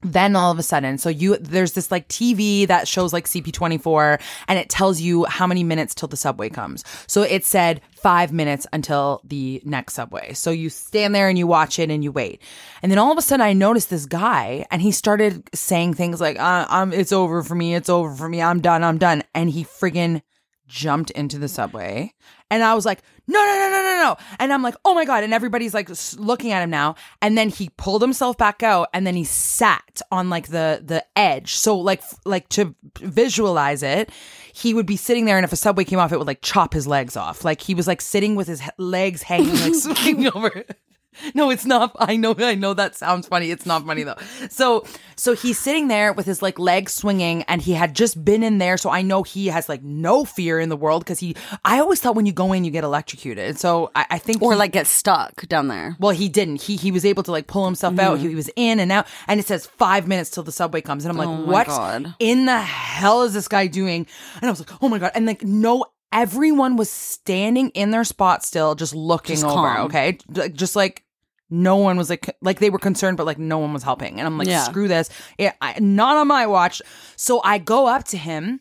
then all of a sudden so you there's this like tv that shows like cp24 and it tells you how many minutes till the subway comes. So it said five minutes until the next subway. So you stand there and you watch it and you wait. And then all of a sudden i noticed this guy and he started saying things like uh, um, it's over for me it's over for me i'm done i'm done. And he friggin jumped into the subway and I was like, no, no, no, no, no, no. And I'm like, oh my God. And everybody's like looking at him now. And then he pulled himself back out and then he sat on like the, the edge. So like, like to visualize it, he would be sitting there and if a subway came off, it would like chop his legs off. Like he was like sitting with his legs hanging, like swinging over. No, it's not. I know. I know that sounds funny. It's not funny though. So, so he's sitting there with his like legs swinging, and he had just been in there. So I know he has like no fear in the world because he. I always thought when you go in, you get electrocuted. So I, I think, Or he- like get stuck down there. well, he didn't. He he was able to like pull himself out. He he, was in and out, and it says five minutes till the subway comes, and I'm oh like, Oh what God. in the hell is this guy doing? And I was like, oh my god, and like no. Everyone was standing in their spot still, just looking Just over. calm. Okay, Like, just like no one was like like they were concerned, but like no one was helping. And I'm like, Yeah. screw this, yeah, I, not on my watch. So I go up to him.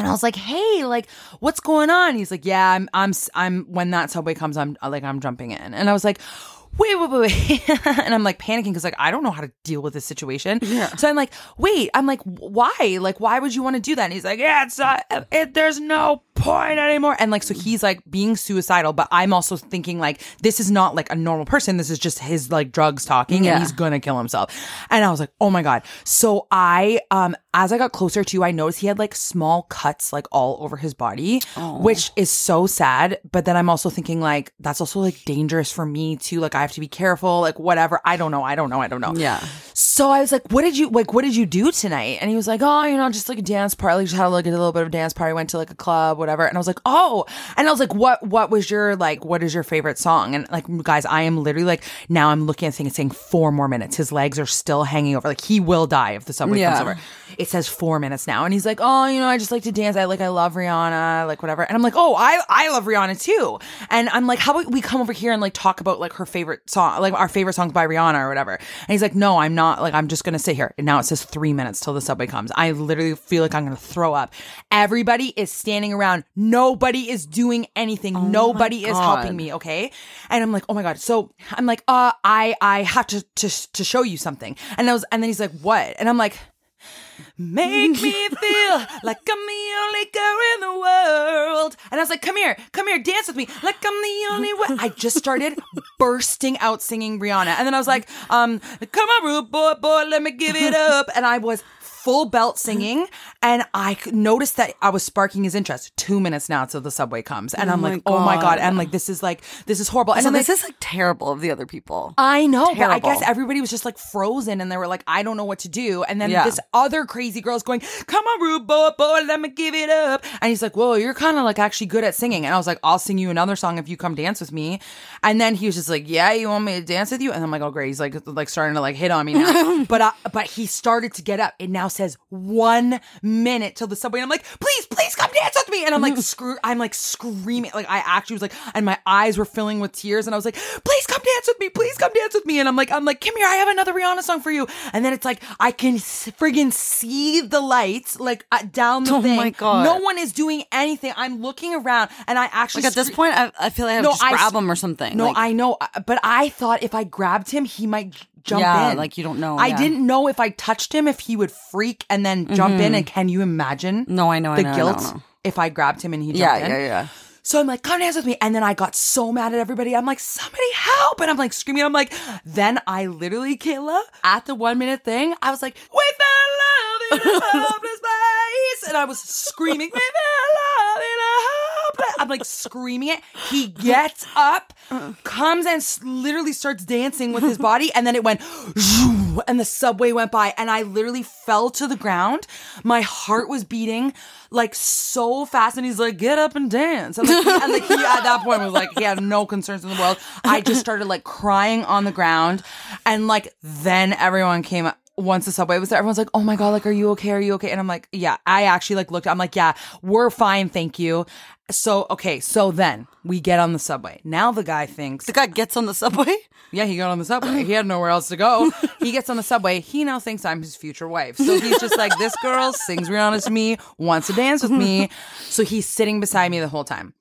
And I was like, "Hey, like, what's going on?" He's like, "Yeah, I'm, I'm, I'm. When that subway comes, I'm like, I'm jumping in." And I was like, "Wait, wait, wait!" wait. and I'm like panicking because like I don't know how to deal with this situation. Yeah. So I'm like, "Wait," I'm like, "Why? Like, why would you want to do that?" And he's like, "Yeah, it's not. It, there's no point anymore." And like, so he's like being suicidal, but I'm also thinking like, this is not like a normal person. This is just his like drugs talking, Yeah. and he's gonna kill himself. And I was like, oh my God. So I, um, as I got closer to, I noticed he had like small cuts like all over his body, which is so sad. But then I'm also thinking like, that's also like dangerous for me too. Like I have to be careful, like whatever. I don't know. I don't know. I don't know. Yeah. So I was like, what did you, like, what did you do tonight? And he was like, oh, you know, just like a dance party. Like, just had like a little bit of a dance party. Went to like a club, whatever. And I was like, oh, and I was like, what, what was your, like, what is your favorite song? And like, guys, I am literally like, now I'm looking at the thing and saying four more minutes. His legs are still hanging over. Like, he will die if the subway comes over. It says four minutes now. And he's like, oh, you know, I just like to dance. I like, I love Rihanna, like whatever. And I'm like, oh, I, I love Rihanna too. And I'm like, how about we come over here and like talk about like her favorite song, like our favorite songs by Rihanna or whatever. And he's like, no, I'm not. Like, I'm just going to sit here. And now it says three minutes till the subway comes. I literally feel like I'm going to throw up. Everybody is standing around. Nobody is doing anything. Nobody is helping me. Okay. And I'm like, oh my God. So I'm like, uh, I, I have to, to, to show you something. And I was, and then he's like, what? And I'm like, Make me feel like I'm the only girl in the world. And I was like, come here, come here, dance with me. Like I'm the only one. I just started bursting out singing Rihanna. And then I was like, um, come on, rude boy, boy, let me give it up. And I was full belt singing and I noticed that I was sparking his interest. Two minutes now till the subway comes. And oh I'm my like, oh my God. God. And like, this is like, this is horrible. And So this they- is like terrible of the other people. I know, but I guess everybody was just like frozen and they were like, I don't know what to do. And then Yeah. this other crazy girl's going, Come on, rude boy, boy, let me give it up. And he's like, Whoa, you're kind of like actually good at singing. And I was like, I'll sing you another song if you come dance with me. And then he was just like, Yeah, you want me to dance with you? And I'm like, Oh, great. He's like, like starting to like hit on me now. but I, but he started to get up. And now says one minute till the subway. And I'm like, Please, please come dance with me. And I'm like, screw, I'm like screaming. Like I actually was like, and my eyes were filling with tears. And I was like, Please come dance with me. Please come dance with me. And I'm like, I'm like, come here. I have another Rihanna song for you. And then it's like, I can friggin' see the lights like uh, down the Oh thing. my God. No one is doing anything. I'm looking around and I actually Like at this scre- point, I, I feel like I have to just I grab him or something. No, Like, I know, uh, but I thought if I grabbed him, he might jump Yeah, in. like you don't know, I yeah. didn't know if I touched him if he would freak and then jump in. And can you imagine? Mm-hmm. No, I know, the I know, guilt I know. if I grabbed him and he jumped yeah, in. yeah, yeah. So I'm like, come dance with me. And then I got so mad at everybody. I'm like, somebody help. And I'm like screaming. I'm like, then I literally, Kayla, at the one minute thing, I was like, we fell in love in a hopeless place. And I was screaming, we fell in love in a hopeless. I'm like screaming it. He gets up, comes and s- literally starts dancing with his body. And then it went, and the subway went by. And I literally fell to the ground. My heart was beating like so fast. And he's like, get up and dance. And like, he, and like he at that point was like, he had no concerns in the world. I just started like crying on the ground. And like, then everyone came up. Once the subway was there, everyone's like, "Oh my god, like, are you okay? Are you okay?" And I'm like, "Yeah." I actually like looked. I'm like, "Yeah, we're fine, thank you." So okay, so then we get on the subway. Now the guy thinks The guy gets on the subway. yeah, he got on the subway. He had nowhere else to go. He gets on the subway. He now thinks I'm his future wife. So he's just like, this girl sings Rihanna to me, wants to dance with me. So he's sitting beside me the whole time.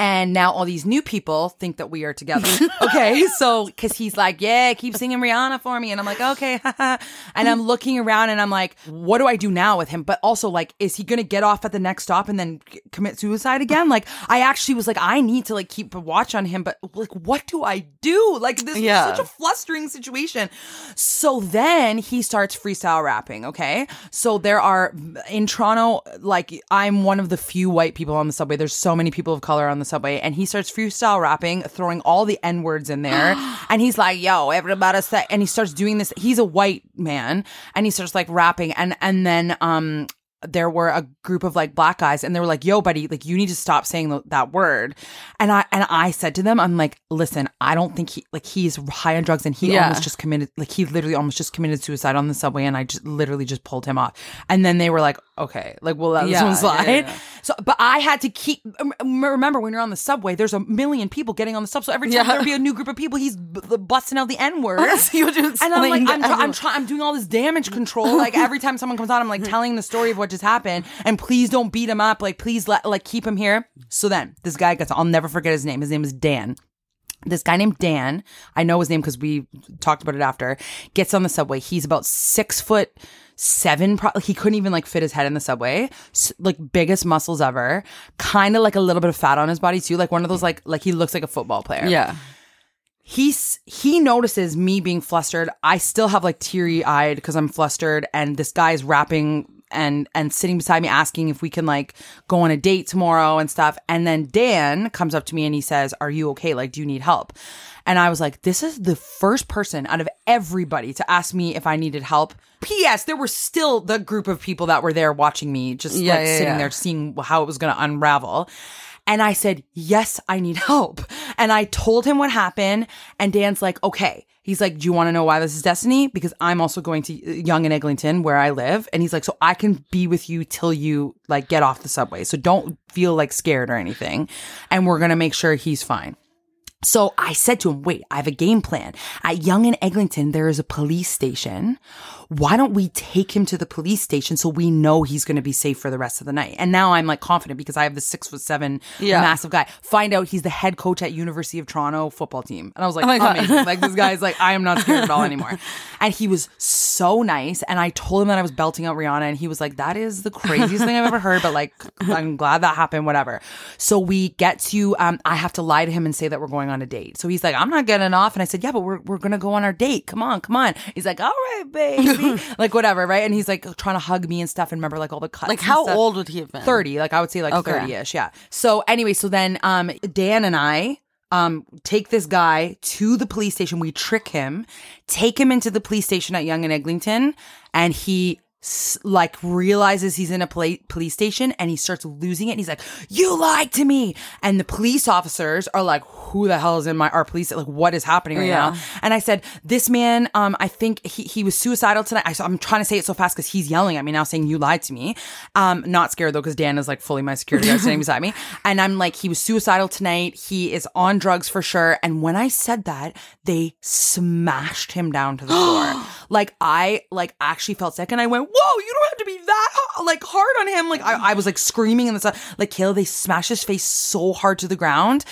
And now all these new people think that we are together. Okay. So, cause he's like, yeah, keep singing Rihanna for me. And I'm like, okay. haha. and I'm looking around and I'm like, what do I do now with him? But also like, is he going to get off at the next stop and then c- commit suicide again? Like, I actually was like, I need to like keep a watch on him, but like, what do I do? Like, this Yeah. is such a flustering situation. So then he starts freestyle rapping. Okay. So there are in Toronto, like I'm one of the few white people on the subway. There's so many people of color on the subway. And he starts freestyle rapping, throwing all the N words in there. and he's like, yo, everybody say, and he starts doing this. He's a white man and he starts like rapping. And, and then, um, there were a group of like black guys and they were like, yo, buddy, like you need to stop saying th- that word. And I, and I said to them, I'm like, listen, I don't think he, like he's high on drugs and he Yeah. almost just committed, like he literally almost just committed suicide on the subway. And I just literally just pulled him off. And then they were like, okay, like, we'll let this one slide. yeah. So, but I had to keep, remember when you're on the subway, there's a million people getting on the sub. So every time Yeah. there'd be a new group of people, he's b- busting out the N word. So you had to And I'm like, I'm, try- I'm trying, I'm doing all this damage control. Like every time someone comes on, I'm like telling the story of what just happened, and please don't beat him up. Like please let like keep him here. So then this guy gets. I'll never forget his name. His name is Dan. This guy named Dan, I know his name because we talked about it after, gets on the subway. He's about six foot seven. Pro- he couldn't even like fit his head in the subway. Like biggest muscles ever. Kind of like a little bit of fat on his body too. Like one of those like like he looks like a football player Yeah. he's he notices me being flustered. I still have like teary eyed because I'm flustered, and this guy's rapping and and sitting beside me asking if we can like go on a date tomorrow and stuff. And then Dan comes up to me and he says, "Are you okay? Like, do you need help?" And I was like, "This is the first person out of everybody to ask me if I needed help." P.S. There were still the group of people that were there watching me, just Yeah, like yeah, sitting yeah. there seeing how it was going to unravel. And I said, Yes, I need help. And I told him what happened. And Dan's like, Okay. He's like, Do you want to know why this is destiny? Because I'm also going to uh, Yonge and Eglinton, where I live. And he's like, So I can be with you till you like get off the subway. So don't feel like scared or anything. And we're going to make sure he's fine. So I said to him, wait, I have a game plan. At Yonge and Eglinton, there is a police station. Why don't we take him to the police station so we know he's going to be safe for the rest of the night? And now I'm like confident because I have the six foot seven Yeah. massive guy. Find out he's the head coach at University of Toronto football team. And I was like, my God. amazing. like this guy's like, I am not scared at all anymore. And he was so nice. And I told him that I was belting out Rihanna and he was like, that is the craziest thing I've ever heard. But like, I'm glad that happened, whatever. So we get to, um, I have to lie to him and say that we're going on a date. So he's like, I'm not getting off. And I said, yeah, but we're, we're going to go on our date. Come on, come on. He's like, all right, baby. like whatever. Right. And he's like trying to hug me and stuff. And remember like all the cuts. Like, how old would he have been? 30 like i would say like Okay. 30ish yeah so anyway so then um dan and i um take this guy to the police station we trick him take him into the police station at Yonge and Eglinton and he like realizes he's in a police station and he starts losing it and he's like you lied to me and the police officers are like who the hell is in my our police like what is happening right Yeah. now and I said, this man, um, I think he, he was suicidal tonight. I, I'm trying to say it so fast because he's yelling at me now saying, you lied to me. Um, not scared though, because Dan is like fully my security guard standing beside me. And I'm like, he was suicidal tonight. He is on drugs for sure. And when I said that, they smashed him down to the floor. like I like actually felt sick and I went, whoa, you don't have to be that like hard on him. Like I, I was like screaming in the sun. Like Kayla, they smashed his face so hard to the ground.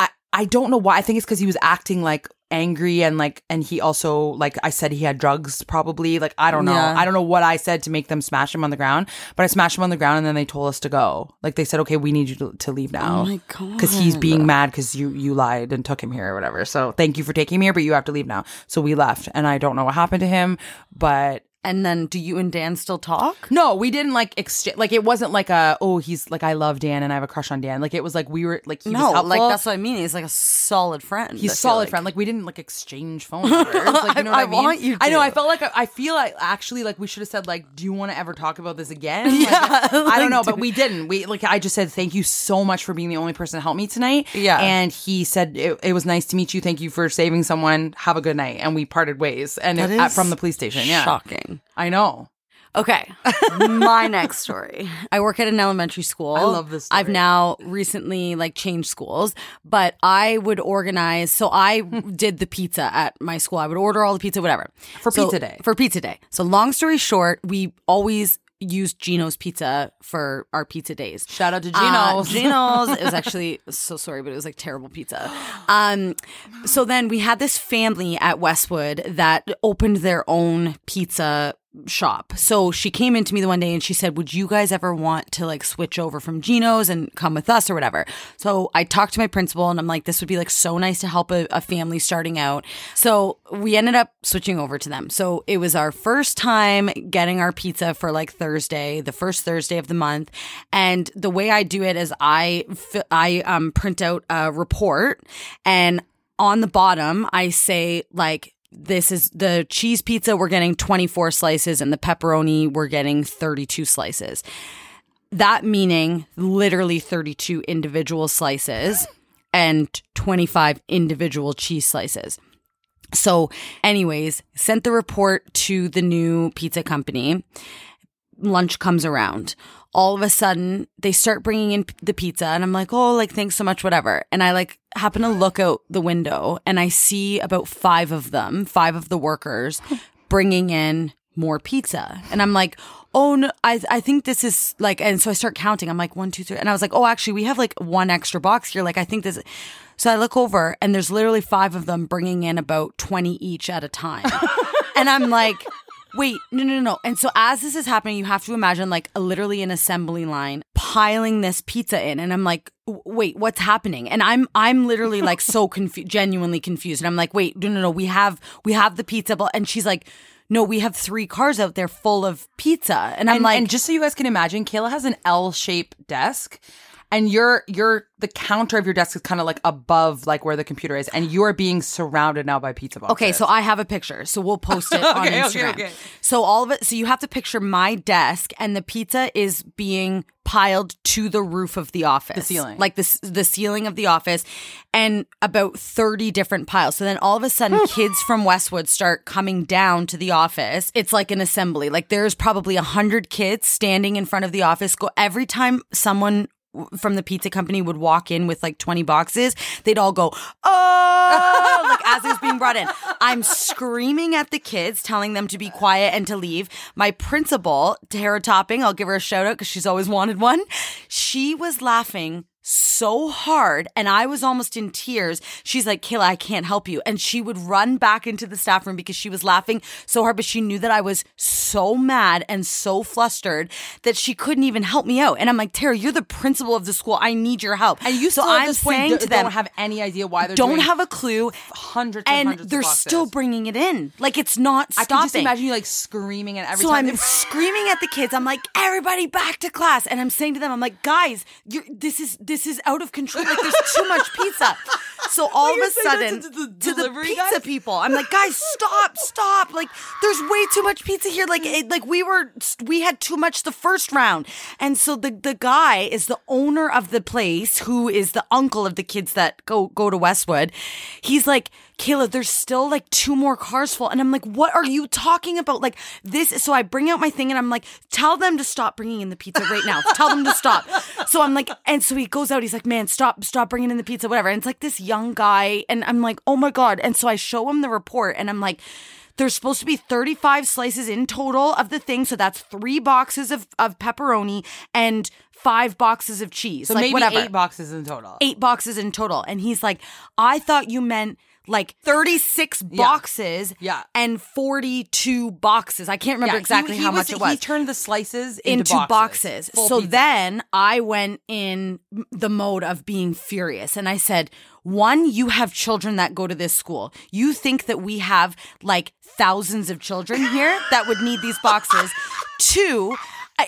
I, I don't know why. I think it's because he was acting like angry and like and he also like I said he had drugs probably. Like I don't know. Yeah. I don't know what I said to make them smash him on the ground, but I smashed him on the ground and then they told us to go. Like they said, okay, we need you to, to leave now. Oh my Because he's being mad because you you lied and took him here or whatever. So thank you for taking me here, but you have to leave now. So we left, and I don't know what happened to him, but And then do you and Dan still talk? no, we didn't like exchange. Like it wasn't like a oh he's like I love Dan and I have a crush on Dan. Like it was like we were like he was no, helpful. like that's what I mean. He's like a solid friend. He's feel solid like. friend. Like we didn't like exchange phone numbers. Like you know what I I, mean? want you I know. I felt like I feel like actually like we should have said like, do you want to ever talk about this again? Like, Yeah, I don't know, but we didn't. We like I just said thank you so much for being the only person to help me tonight. Yeah. and he said it, it was nice to meet you. Thank you for saving someone. Have a good night. And we parted ways. And it, at, from the police station. Yeah, Shocking. I know. Okay. My next story. I work at an elementary school. I love this story. I've now recently like changed schools, but I would organize. So I did the pizza at my school. I would order all the pizza, whatever. For So- pizza day. For pizza day. So long story short, we always used Gino's Pizza for our pizza days. Shout out to Uh, Gino's. Gino's. It was actually so sorry, but it was like terrible pizza. Um, so then we had this family at Westwood that opened their own pizza shop. So she came into me the one day and she said, "Would you guys ever want to like switch over from Gino's and come with us or whatever?" So I talked to my principal and I'm like, "This would be like so nice to help a, a family starting out." So we ended up switching over to them. So it was our first time getting our pizza for like Thursday, the first Thursday of the month, and the way I do it is I I um print out a report and on the bottom I say like this is the cheese pizza we're getting 24 slices and the pepperoni we're getting 32 slices. That meaning literally 32 individual slices and 25 individual cheese slices. So, anyways, sent the report to the new pizza company. Lunch comes around. All of a sudden, they start bringing in the pizza, and I'm like, oh, like, thanks so much, whatever. And I like happen to look out the window and I see about five of them, five of the workers bringing in more pizza. And I'm like, oh no, I, I think this is like, and so I start counting. I'm like, one, two, three. And I was like, oh, actually, we have like one extra box here. Like, I think this. So I look over and there's literally five of them bringing in about 20 each at a time. and I'm like, wait, no, no, no. And so as this is happening, you have to imagine like a, literally an assembly line piling this pizza in. And I'm like, wait, what's happening? And I'm, I'm literally like so confused, genuinely confused. And I'm like, wait, no, no, no. We have, we have the pizza. And she's like, no, we have three cars out there full of pizza. And I'm and, like, and just so you guys can imagine, Kayla has an L-shaped desk, and your your the counter of your desk is kind of like above like where the computer is, and you are being surrounded now by pizza boxes. Okay, so I have a picture, so we'll post it on Okay, okay, Instagram. okay. So all of it, so you have to picture my desk, and the pizza is being piled to the roof of the office, the ceiling. like the the ceiling of the office, and about thirty different piles. So then all of a sudden, kids from Westwood start coming down to the office. It's like an assembly. Like there's probably a hundred kids standing in front of the office. Go every time someone from the pizza company would walk in with like 20 boxes, they'd all go, oh, like as it was being brought in. I'm screaming at the kids, telling them to be quiet and to leave. My principal, Tara Topping, I'll give her a shout out because she's always wanted one. She was laughing so hard and I was almost in tears. She's like, Kayla, I can't help you. And she would run back into the staff room because she was laughing so hard, but she knew that I was so mad and so flustered that she couldn't even help me out. And I'm like, Tara, you're the principal of the school. I need your help. And you so I'm this point saying to them, don't have any idea why they're don't have a clue. hundreds and and hundreds they're still bringing it in. Like it's not I stopping. can just imagine you like screaming and every so time I'm screaming at the kids. I'm like, everybody back to class, and I'm saying to them, I'm like, guys, you're, this is this is out of control. Like there's too much pizza. So all of a sudden, to the to the pizza guys? people, I'm like, guys, stop, stop! Like there's way too much pizza here. Like it, like we were we had too much the first round, and so the the guy is the owner of the place, who is the uncle of the kids that go go to Westwood. He's like. Kayla, there's still like two more cars full. And I'm like, what are you talking about? Like this. So I bring out my thing and I'm like, tell them to stop bringing in the pizza right now. tell them to stop. So I'm like, and so he goes out. He's like, man, stop, stop bringing in the pizza, whatever. And it's like this young guy. And I'm like, oh my God. And so I show him the report and I'm like, there's supposed to be 35 slices in total of the thing. So that's three boxes of, of pepperoni and five boxes of cheese. so like maybe whatever eight boxes in total. eight boxes in total. And he's like, I thought you meant like 36 boxes Yeah. and 42 boxes. I can't remember Yeah, exactly he how much it was. He turned the slices into, into boxes. Full So pizza. then I went in the mode of being furious and I said, one, you have children that go to this school. You think that we have like thousands of children here that would need these boxes. Two,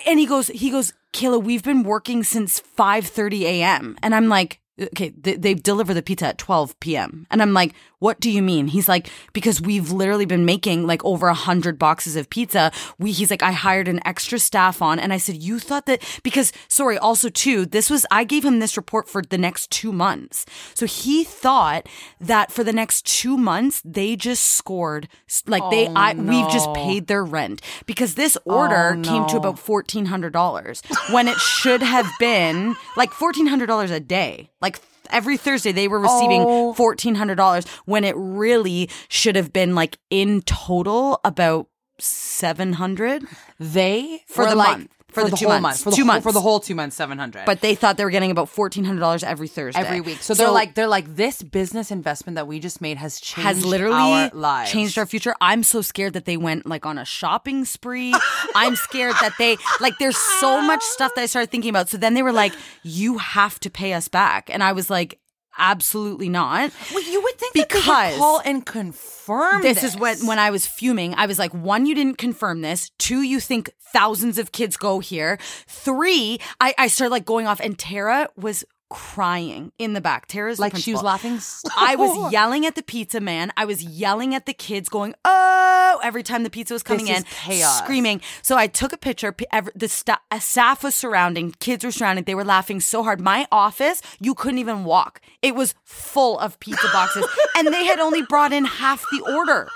and he goes, he goes, Kayla, we've been working since 5:30 a.m. And I'm like, okay, they, they deliver the pizza at 12 p.m. And I'm like, what do you mean? He's like, because we've literally been making like over a hundred boxes of pizza. We, he's like, I hired an extra staff on. And I said, you thought that, because sorry, also too, this was, I gave him this report for the next two months. So he thought that for the next two months, they just scored, like they, oh, I, we've just paid their rent because this oh, order came to about $1,400 when it should have been like $1,400 a day. Like every Thursday they were receiving Oh. $1,400 when it really should have been like in total about 700 They For the like, month. For the two whole months. month. For the Two whole, months. For the whole two months, seven hundred. but they thought they were getting about $1,400 every Thursday. every week. So, they're like they're like this business investment that we just made has changed has literally our lives. changed our future. I'm so scared that they went like on a shopping spree. I'm scared that they like there's so much stuff that I started thinking about. So then they were like, "You have to pay us back," and I was like, "Absolutely not." Well, you would think that Because- would call and confirm. This is when when I was fuming. I was like, one, you didn't confirm this. Two, you think thousands of kids go here. Three, I, I started like going off, and Tara was crying in the back. Tara's like she was laughing. So I was yelling at the pizza man. I was yelling at the kids, going "Oh!" every time the pizza was coming This in, chaos. screaming. So I took a picture. The sta- staff was surrounding. Kids were surrounding. They were laughing so hard. My office, you couldn't even walk. It was full of pizza boxes, and they had only brought in half the order.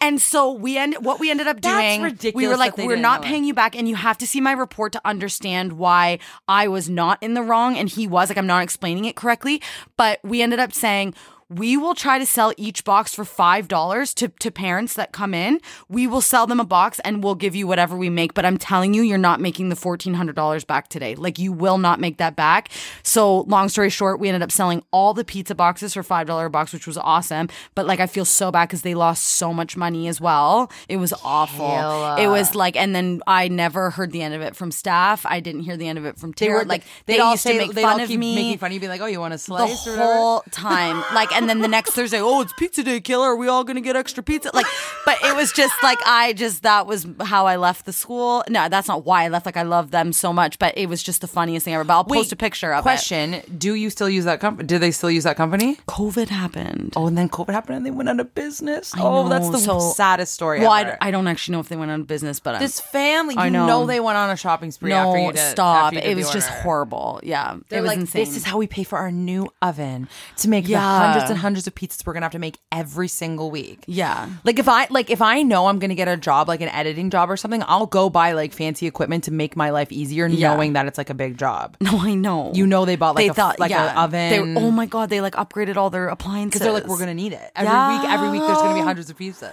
And so we end what we ended up That's doing. We were like, we're not it." paying you back, and you have to see my report to understand why I was not in the wrong and he was. Like, I'm not explaining it correctly. But we ended up saying, we will try to sell each box for five dollars to, to parents that come in. We will sell them a box and we'll give you whatever we make. But I'm telling you, you're not making the fourteen hundred dollars back today. Like you will not make that back. So long story short, we ended up selling all the pizza boxes for five dollar a box, which was awesome. But like I feel so bad because they lost so much money as well. It was awful. It was like, and then I never heard the end of it from staff. I didn't hear the end of it from They Tara. were like they they all used say to make fun of me making fun. of you, be like, oh, you want a the slice or whatever? whole time. Like, and then the next Thursday, oh, it's pizza day, killer. Are we all gonna get extra pizza? Like, but it was just like I just that was how I left the school. No, that's not why I left. Like, I love them so much, but it was just the funniest thing ever. But I'll post a picture of it. Question: Do you still use that company? Do they still use that company? COVID happened. Oh, and then COVID happened and they went out of business. I oh, that's the so- saddest story Well, I, ever. I don't actually know if they went out of business, but I'm, this family, you I know. know. they went on a shopping spree no after you did. stop. after you It was just horrible. Yeah, They're it was like, insane. This is how we pay for our new oven to make Yeah. the hundreds and hundreds of pizzas we're gonna have to make every single week. Yeah. Like if I like if I know I'm gonna get a job like an editing job or something, I'll go buy like fancy equipment to make my life easier, Yeah. knowing that it's like a big job. No, I know. You know they bought like they a, thought like yeah. a oven. They, oh my god, they like upgraded all their appliances because they're like we're gonna need it every week. Every week there's gonna be hundreds of pizzas.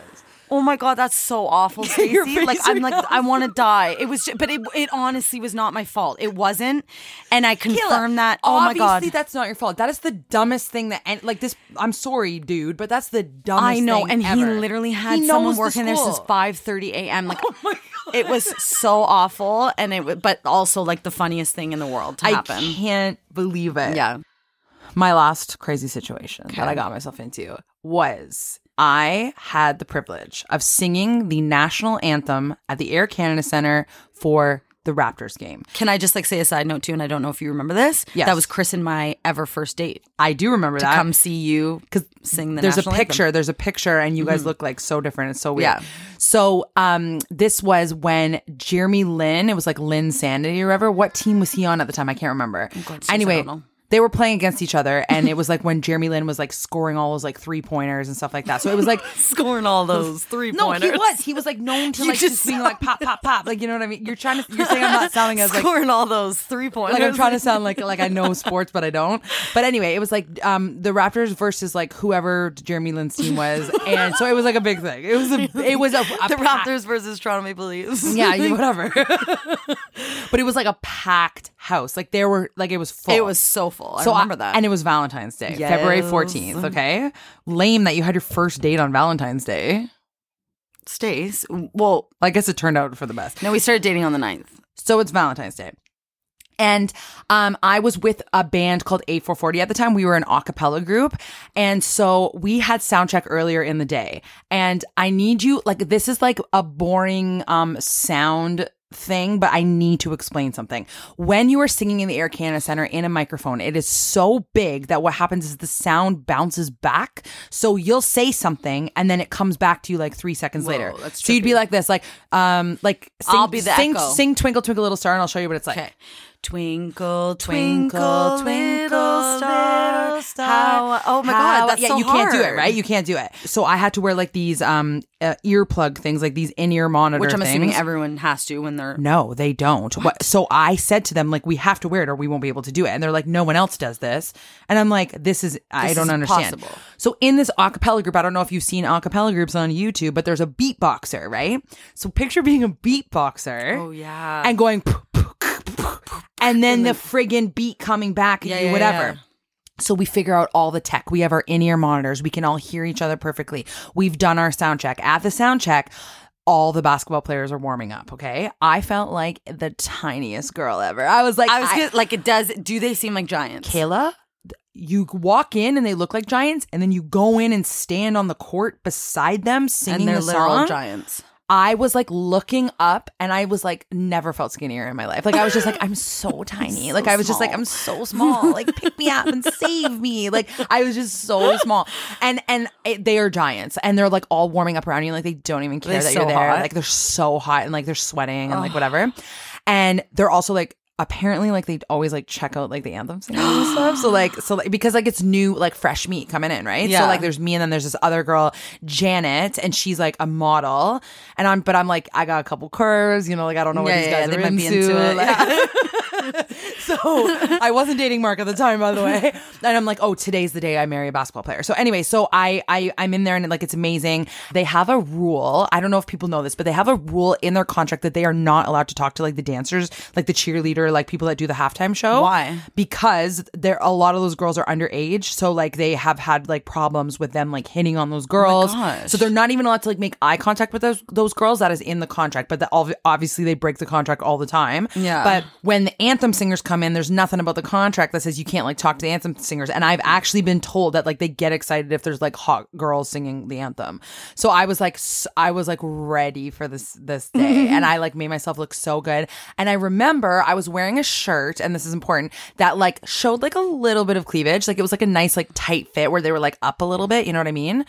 Oh my god, that's so awful, Stacey. Like I'm like. I want to die. It was, ju- but it it honestly was not my fault. It wasn't, and I confirmed that. Oh my god, Obviously, that's not your fault. That is the dumbest thing that, and like this. I'm sorry, dude, but that's the dumbest. Thing. I know, and he literally had He someone knows the working there since school. Oh five thirty a.m. Like, oh it was so awful, and it, but also like the funniest thing in the world to happen. I can't believe it. Yeah, my last crazy situation that I got myself into was I had the privilege of singing the national anthem at the Air Canada Center for the Raptors game. can I just like say a side note too? And I don't know if you remember this. Yes. that was Chris and my ever first date I do remember to that. come see you because sing the. there's a national anthem. picture there's a picture and you guys look like so different it's so weird Yeah. so um this was when Jeremy Lin it was like Linsanity or whatever what team was he on at the time i can't remember Oh, God, sis, I anyway. They were playing against each other and it was like when Jeremy Lin was like scoring all those like three pointers and stuff like that so it was like scoring all those three no, he was. He was like known to like just just being like pop, pop, pop. Like you know what I mean. You're trying to. You're saying I'm not sounding as like scoring all those three pointers. like I'm trying to sound like like I know sports, but I don't. But anyway, it was like um the Raptors versus like whoever Jeremy Lin's team was, and so it was like a big thing. It was a it was a, a the pack- Raptors versus Toronto Maple Leafs. Yeah, you- whatever. but it was like a packed house. Like there were like it was full. It was so I So remember that. and it was Valentine's Day, February 14th. Okay, lame that you had your first date on Valentine's Day. Stace. Well, I guess it turned out for the best. no, we started dating on the 9th. So it's Valentine's Day. And um, I was with a band called 8440 at the time. We were an a cappella group. And so we had sound check earlier in the day. And I need you, like, this is like a boring um, sound thing, but I need to explain something. When you are singing in the Air Canada Center in a microphone, it is so big that what happens is the sound bounces back. So you'll say something and then it comes back to you like three seconds later. that's so you'd be like this, like, um, like, sing, I'll be the sing, echo. sing Twinkle Twinkle Little Star and I'll show you what it's like. Okay. Twinkle, Twinkle, twinkle, star. star. How? Oh my How- God, that's yeah, so you can't do it, right? You can't do it. So I had to wear like these um uh, earplug things, like these in ear monitor Which I'm things. assuming everyone has to when they're. No, they don't. What? So I said to them, like, we have to wear it or we won't be able to do it. And they're like, no one else does this. And I'm like, this is, I don't understand. impossible. So in this acapella group, I don't know if you've seen acapella groups on YouTube, but there's a beatboxer, right? So picture being a beatboxer. Oh, yeah. And going, and then the friggin' beat coming back at Yeah, you, yeah, whatever. yeah. So we figure out all the tech. We have our in-ear monitors. We can all hear each other perfectly. We've done our sound check. At the sound check, all the basketball players are warming up. Okay, I felt like the tiniest girl ever. I was like, I was gonna, like, it does. Do they seem like giants? Kayla. You walk in and they look like giants, and then you go in and stand on the court beside them singing and they're the literal song. giants. I was like looking up and I was like never felt skinnier in my life. Like I was just like I'm so tiny. like I was just like I'm so small. Like pick me up and save me. Like I was just so small. And and it, they are giants and they're like all warming up around you like they don't even care They're that so you're there. hot. Like they're so hot and like they're sweating and like whatever. And they're also like apparently like they always like check out like the anthem singers and stuff. So like so like because like it's new like fresh meat coming in, right? Yeah. So like there's me and then there's this other girl, Janet, and she's like a model. And I'm but I'm like, I got a couple curves, you know, like I don't know what Yeah, these yeah, guys they are might into. be into it, like- so I wasn't dating Mark at the time, by the way. And I'm like, oh, today's the day I marry a basketball player. So anyway, so I I I'm in there and like it's amazing. They have a rule. I don't know if people know this, but they have a rule in their contract that they are not allowed to talk to like the dancers, like the like people that do the halftime show. Why? Because there a lot of those girls are underage, so like they have had like problems with them like hitting on those oh girls. gosh. So they're not even allowed to like make eye contact with those those girls. That is in the contract, but ob- obviously they break the contract all the time. Yeah. But when the anthem singers come in, there's nothing about the contract that says you can't like talk to the anthem singers. And I've actually been told that like they get excited if there's like hot girls singing the anthem. So I was like, I was like ready for this this day, and I like made myself look so good. And I remember I was wearing wearing a shirt, and this is important, that like showed like a little bit of cleavage. Like it was like a nice, like tight fit where they were like up a little bit. You know what I mean?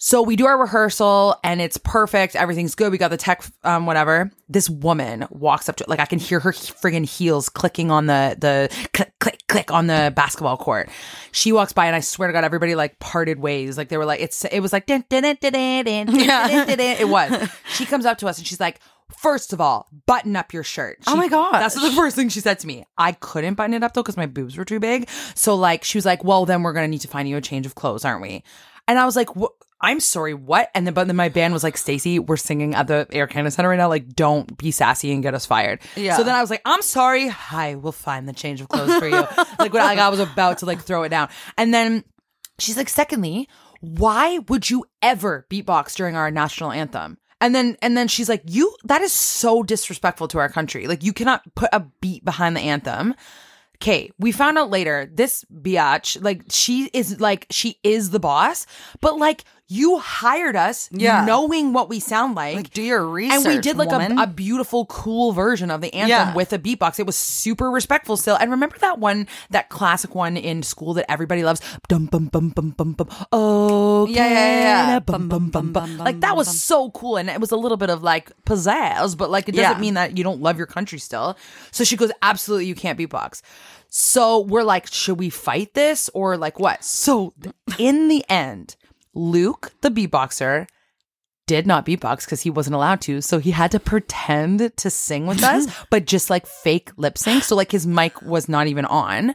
So we do our rehearsal and it's perfect. Everything's good. We got the tech, um, whatever. This woman walks up to it. Like I can hear her friggin' heels clicking on the, the click, click, click on the basketball court. She walks by and I swear to God, everybody like parted ways. Like they were like, it's, it was like, dun, it was. She comes up to us and she's like, First of all, button up your shirt. Oh my god, That's the first thing she said to me. I couldn't button it up though because my boobs were too big. So like she was like, "Well, then we're gonna need to find you a change of clothes, aren't we?" And I was like, I'm sorry, what? And then, but then my band was like, Stacey, we're singing at the Air Canada Center right now. Like, don't be sassy and get us fired. Yeah. So then I was like, I'm sorry. Hi, we'll find the change of clothes for you. like, when, like I was about to like throw it down. And then she's like, secondly, why would you ever beatbox during our national anthem? And then and then she's like, "You that is so disrespectful to our country. Like you cannot put a beat behind the anthem." Okay, we found out later this biatch, like she is like she is the boss, but like you hired us Yeah. knowing what we sound like. Like, do your research. and we did like a, a beautiful, cool version of the anthem Yeah. with a beatbox. It was super respectful still. And remember that one, that classic one in school that everybody loves? Dum bum bum bum bum bum. Oh, Yeah, yeah, yeah, Bum bum bum bum. Like that was so cool, and it was a little bit of like pizzazz, but like it doesn't Yeah. mean that you don't love your country still. So she goes, absolutely, you can't beatbox. So we're like, should we fight this or like what? So in the end, Luke, the beatboxer, did not beatbox because he wasn't allowed to. So he had to pretend to sing with us, but just like fake lip sync. So like his mic was not even on.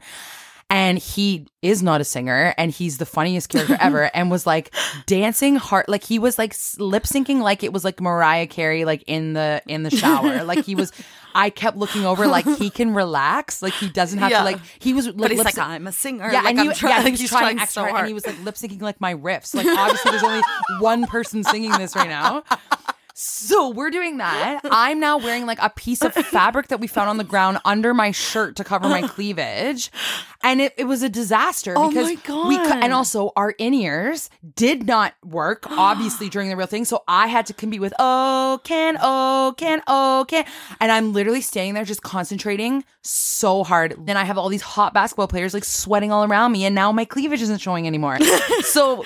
And he is not a singer and he's the funniest character ever and was like dancing hard like he was like lip syncing like it was like Mariah Carey like in the in the shower. like he was I kept looking over like he can relax. Like he doesn't have Yeah. to like he was like but he's lip like, I'm a singer. yeah, like, and I'm he, trying, yeah, like, he was he's trying, trying extra so hard. and he was like lip syncing like my riffs. Like obviously, there's only one person singing this right now. So we're doing that. I'm now wearing like a piece of fabric that we found on the ground under my shirt to cover my cleavage, and it, it was a disaster Oh because we God. and also our in ears did not work obviously during the real thing. So I had to compete with oh can oh can oh can, and I'm literally standing there just concentrating so hard. Then I have all these hot basketball players like sweating all around me, and now my cleavage isn't showing anymore. so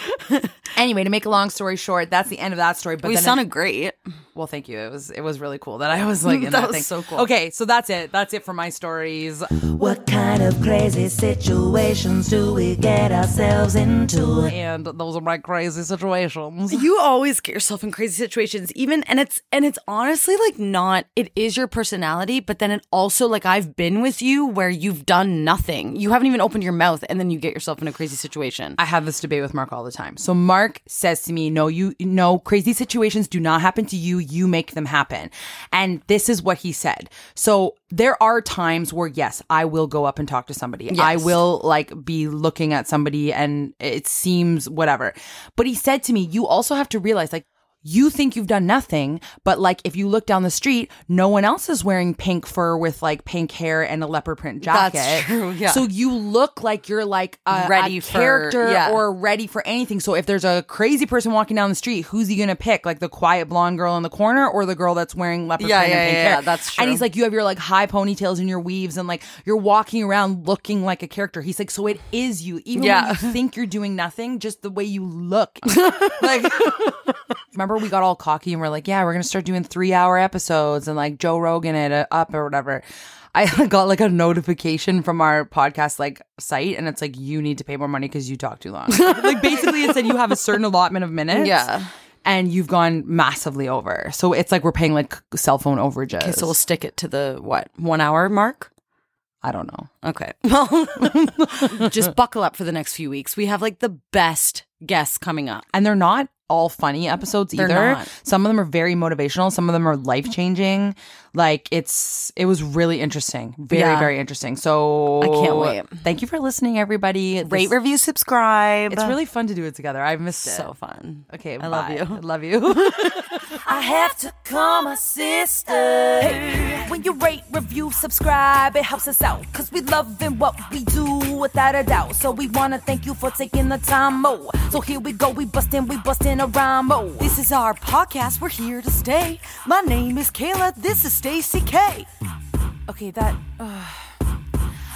anyway, to make a long story short, that's the end of that story. But we then it- sounded great. Well, thank you. It was it was really cool that I was like in That that, was thing. so cool. Okay, so that's it. That's it for my stories. What kind of crazy situations do we get ourselves into? And those are my crazy situations. You always get yourself in crazy situations, even and it's and it's honestly like not it is your personality, but then it also like I've been with you where you've done nothing. You haven't even opened your mouth and then you get yourself in a crazy situation. I have this debate with Mark all the time. So Mark says to me, "No, you no crazy situations do not happen to you. You make them happen." And this is what he said. So there are times where yes, I will go up and talk to somebody. I will like be looking at somebody and it seems whatever. But he said to me, "You also have to realize like you think you've done nothing, but like if you look down the street, no one else is wearing pink fur with like pink hair and a leopard print jacket. That's true, yeah. So you look like you're like a, Ready a for- character yeah. or ready for anything. So if there's a crazy person walking down the street, who's he gonna pick? Like the quiet blonde girl in the corner or the girl that's wearing leopard Yeah, print yeah, and pink yeah, hair? yeah, that's true. And he's like, you have your like high ponytails and your weaves and like you're walking around looking like a character. He's like, so it is you. Even Yeah. when you think you're doing nothing, just the way you look. like remember we got all cocky and we're like, yeah, we're gonna start doing three hour episodes and like Joe Rogan it uh, up or whatever. I got like a notification from our podcast like site, and it's like you need to pay more money because you talk too long. like basically, it said you have a certain allotment of minutes. Yeah. And you've gone massively over. So it's like we're paying like cell phone overages. Okay, so we'll stick it to the what, one hour mark? I don't know. Okay. Well, just buckle up for the next few weeks. We have like the best guests coming up. And they're not all funny episodes They're either. not. Some of them are very motivational. Some of them are life changing. Like it's it was really interesting. Very, Yeah. very interesting. So I can't wait. Thank you for listening, everybody. Rate, This- review, subscribe. It's really fun to do it together. I've missed it. so fun. Okay, I love you. I love you. I have to call my sister. Hey, when you rate, review, subscribe, it helps us out. Cause we loving what we do without a doubt. So we wanna thank you for taking the time, oh. So here we go, we bustin', we bustin' a rhyme, oh. This is our podcast. We're here to stay. My name is Kayla. This is Stacey K. Okay, that. Uh...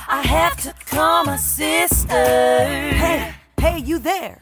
I have to call my sister. Hey, hey, you there?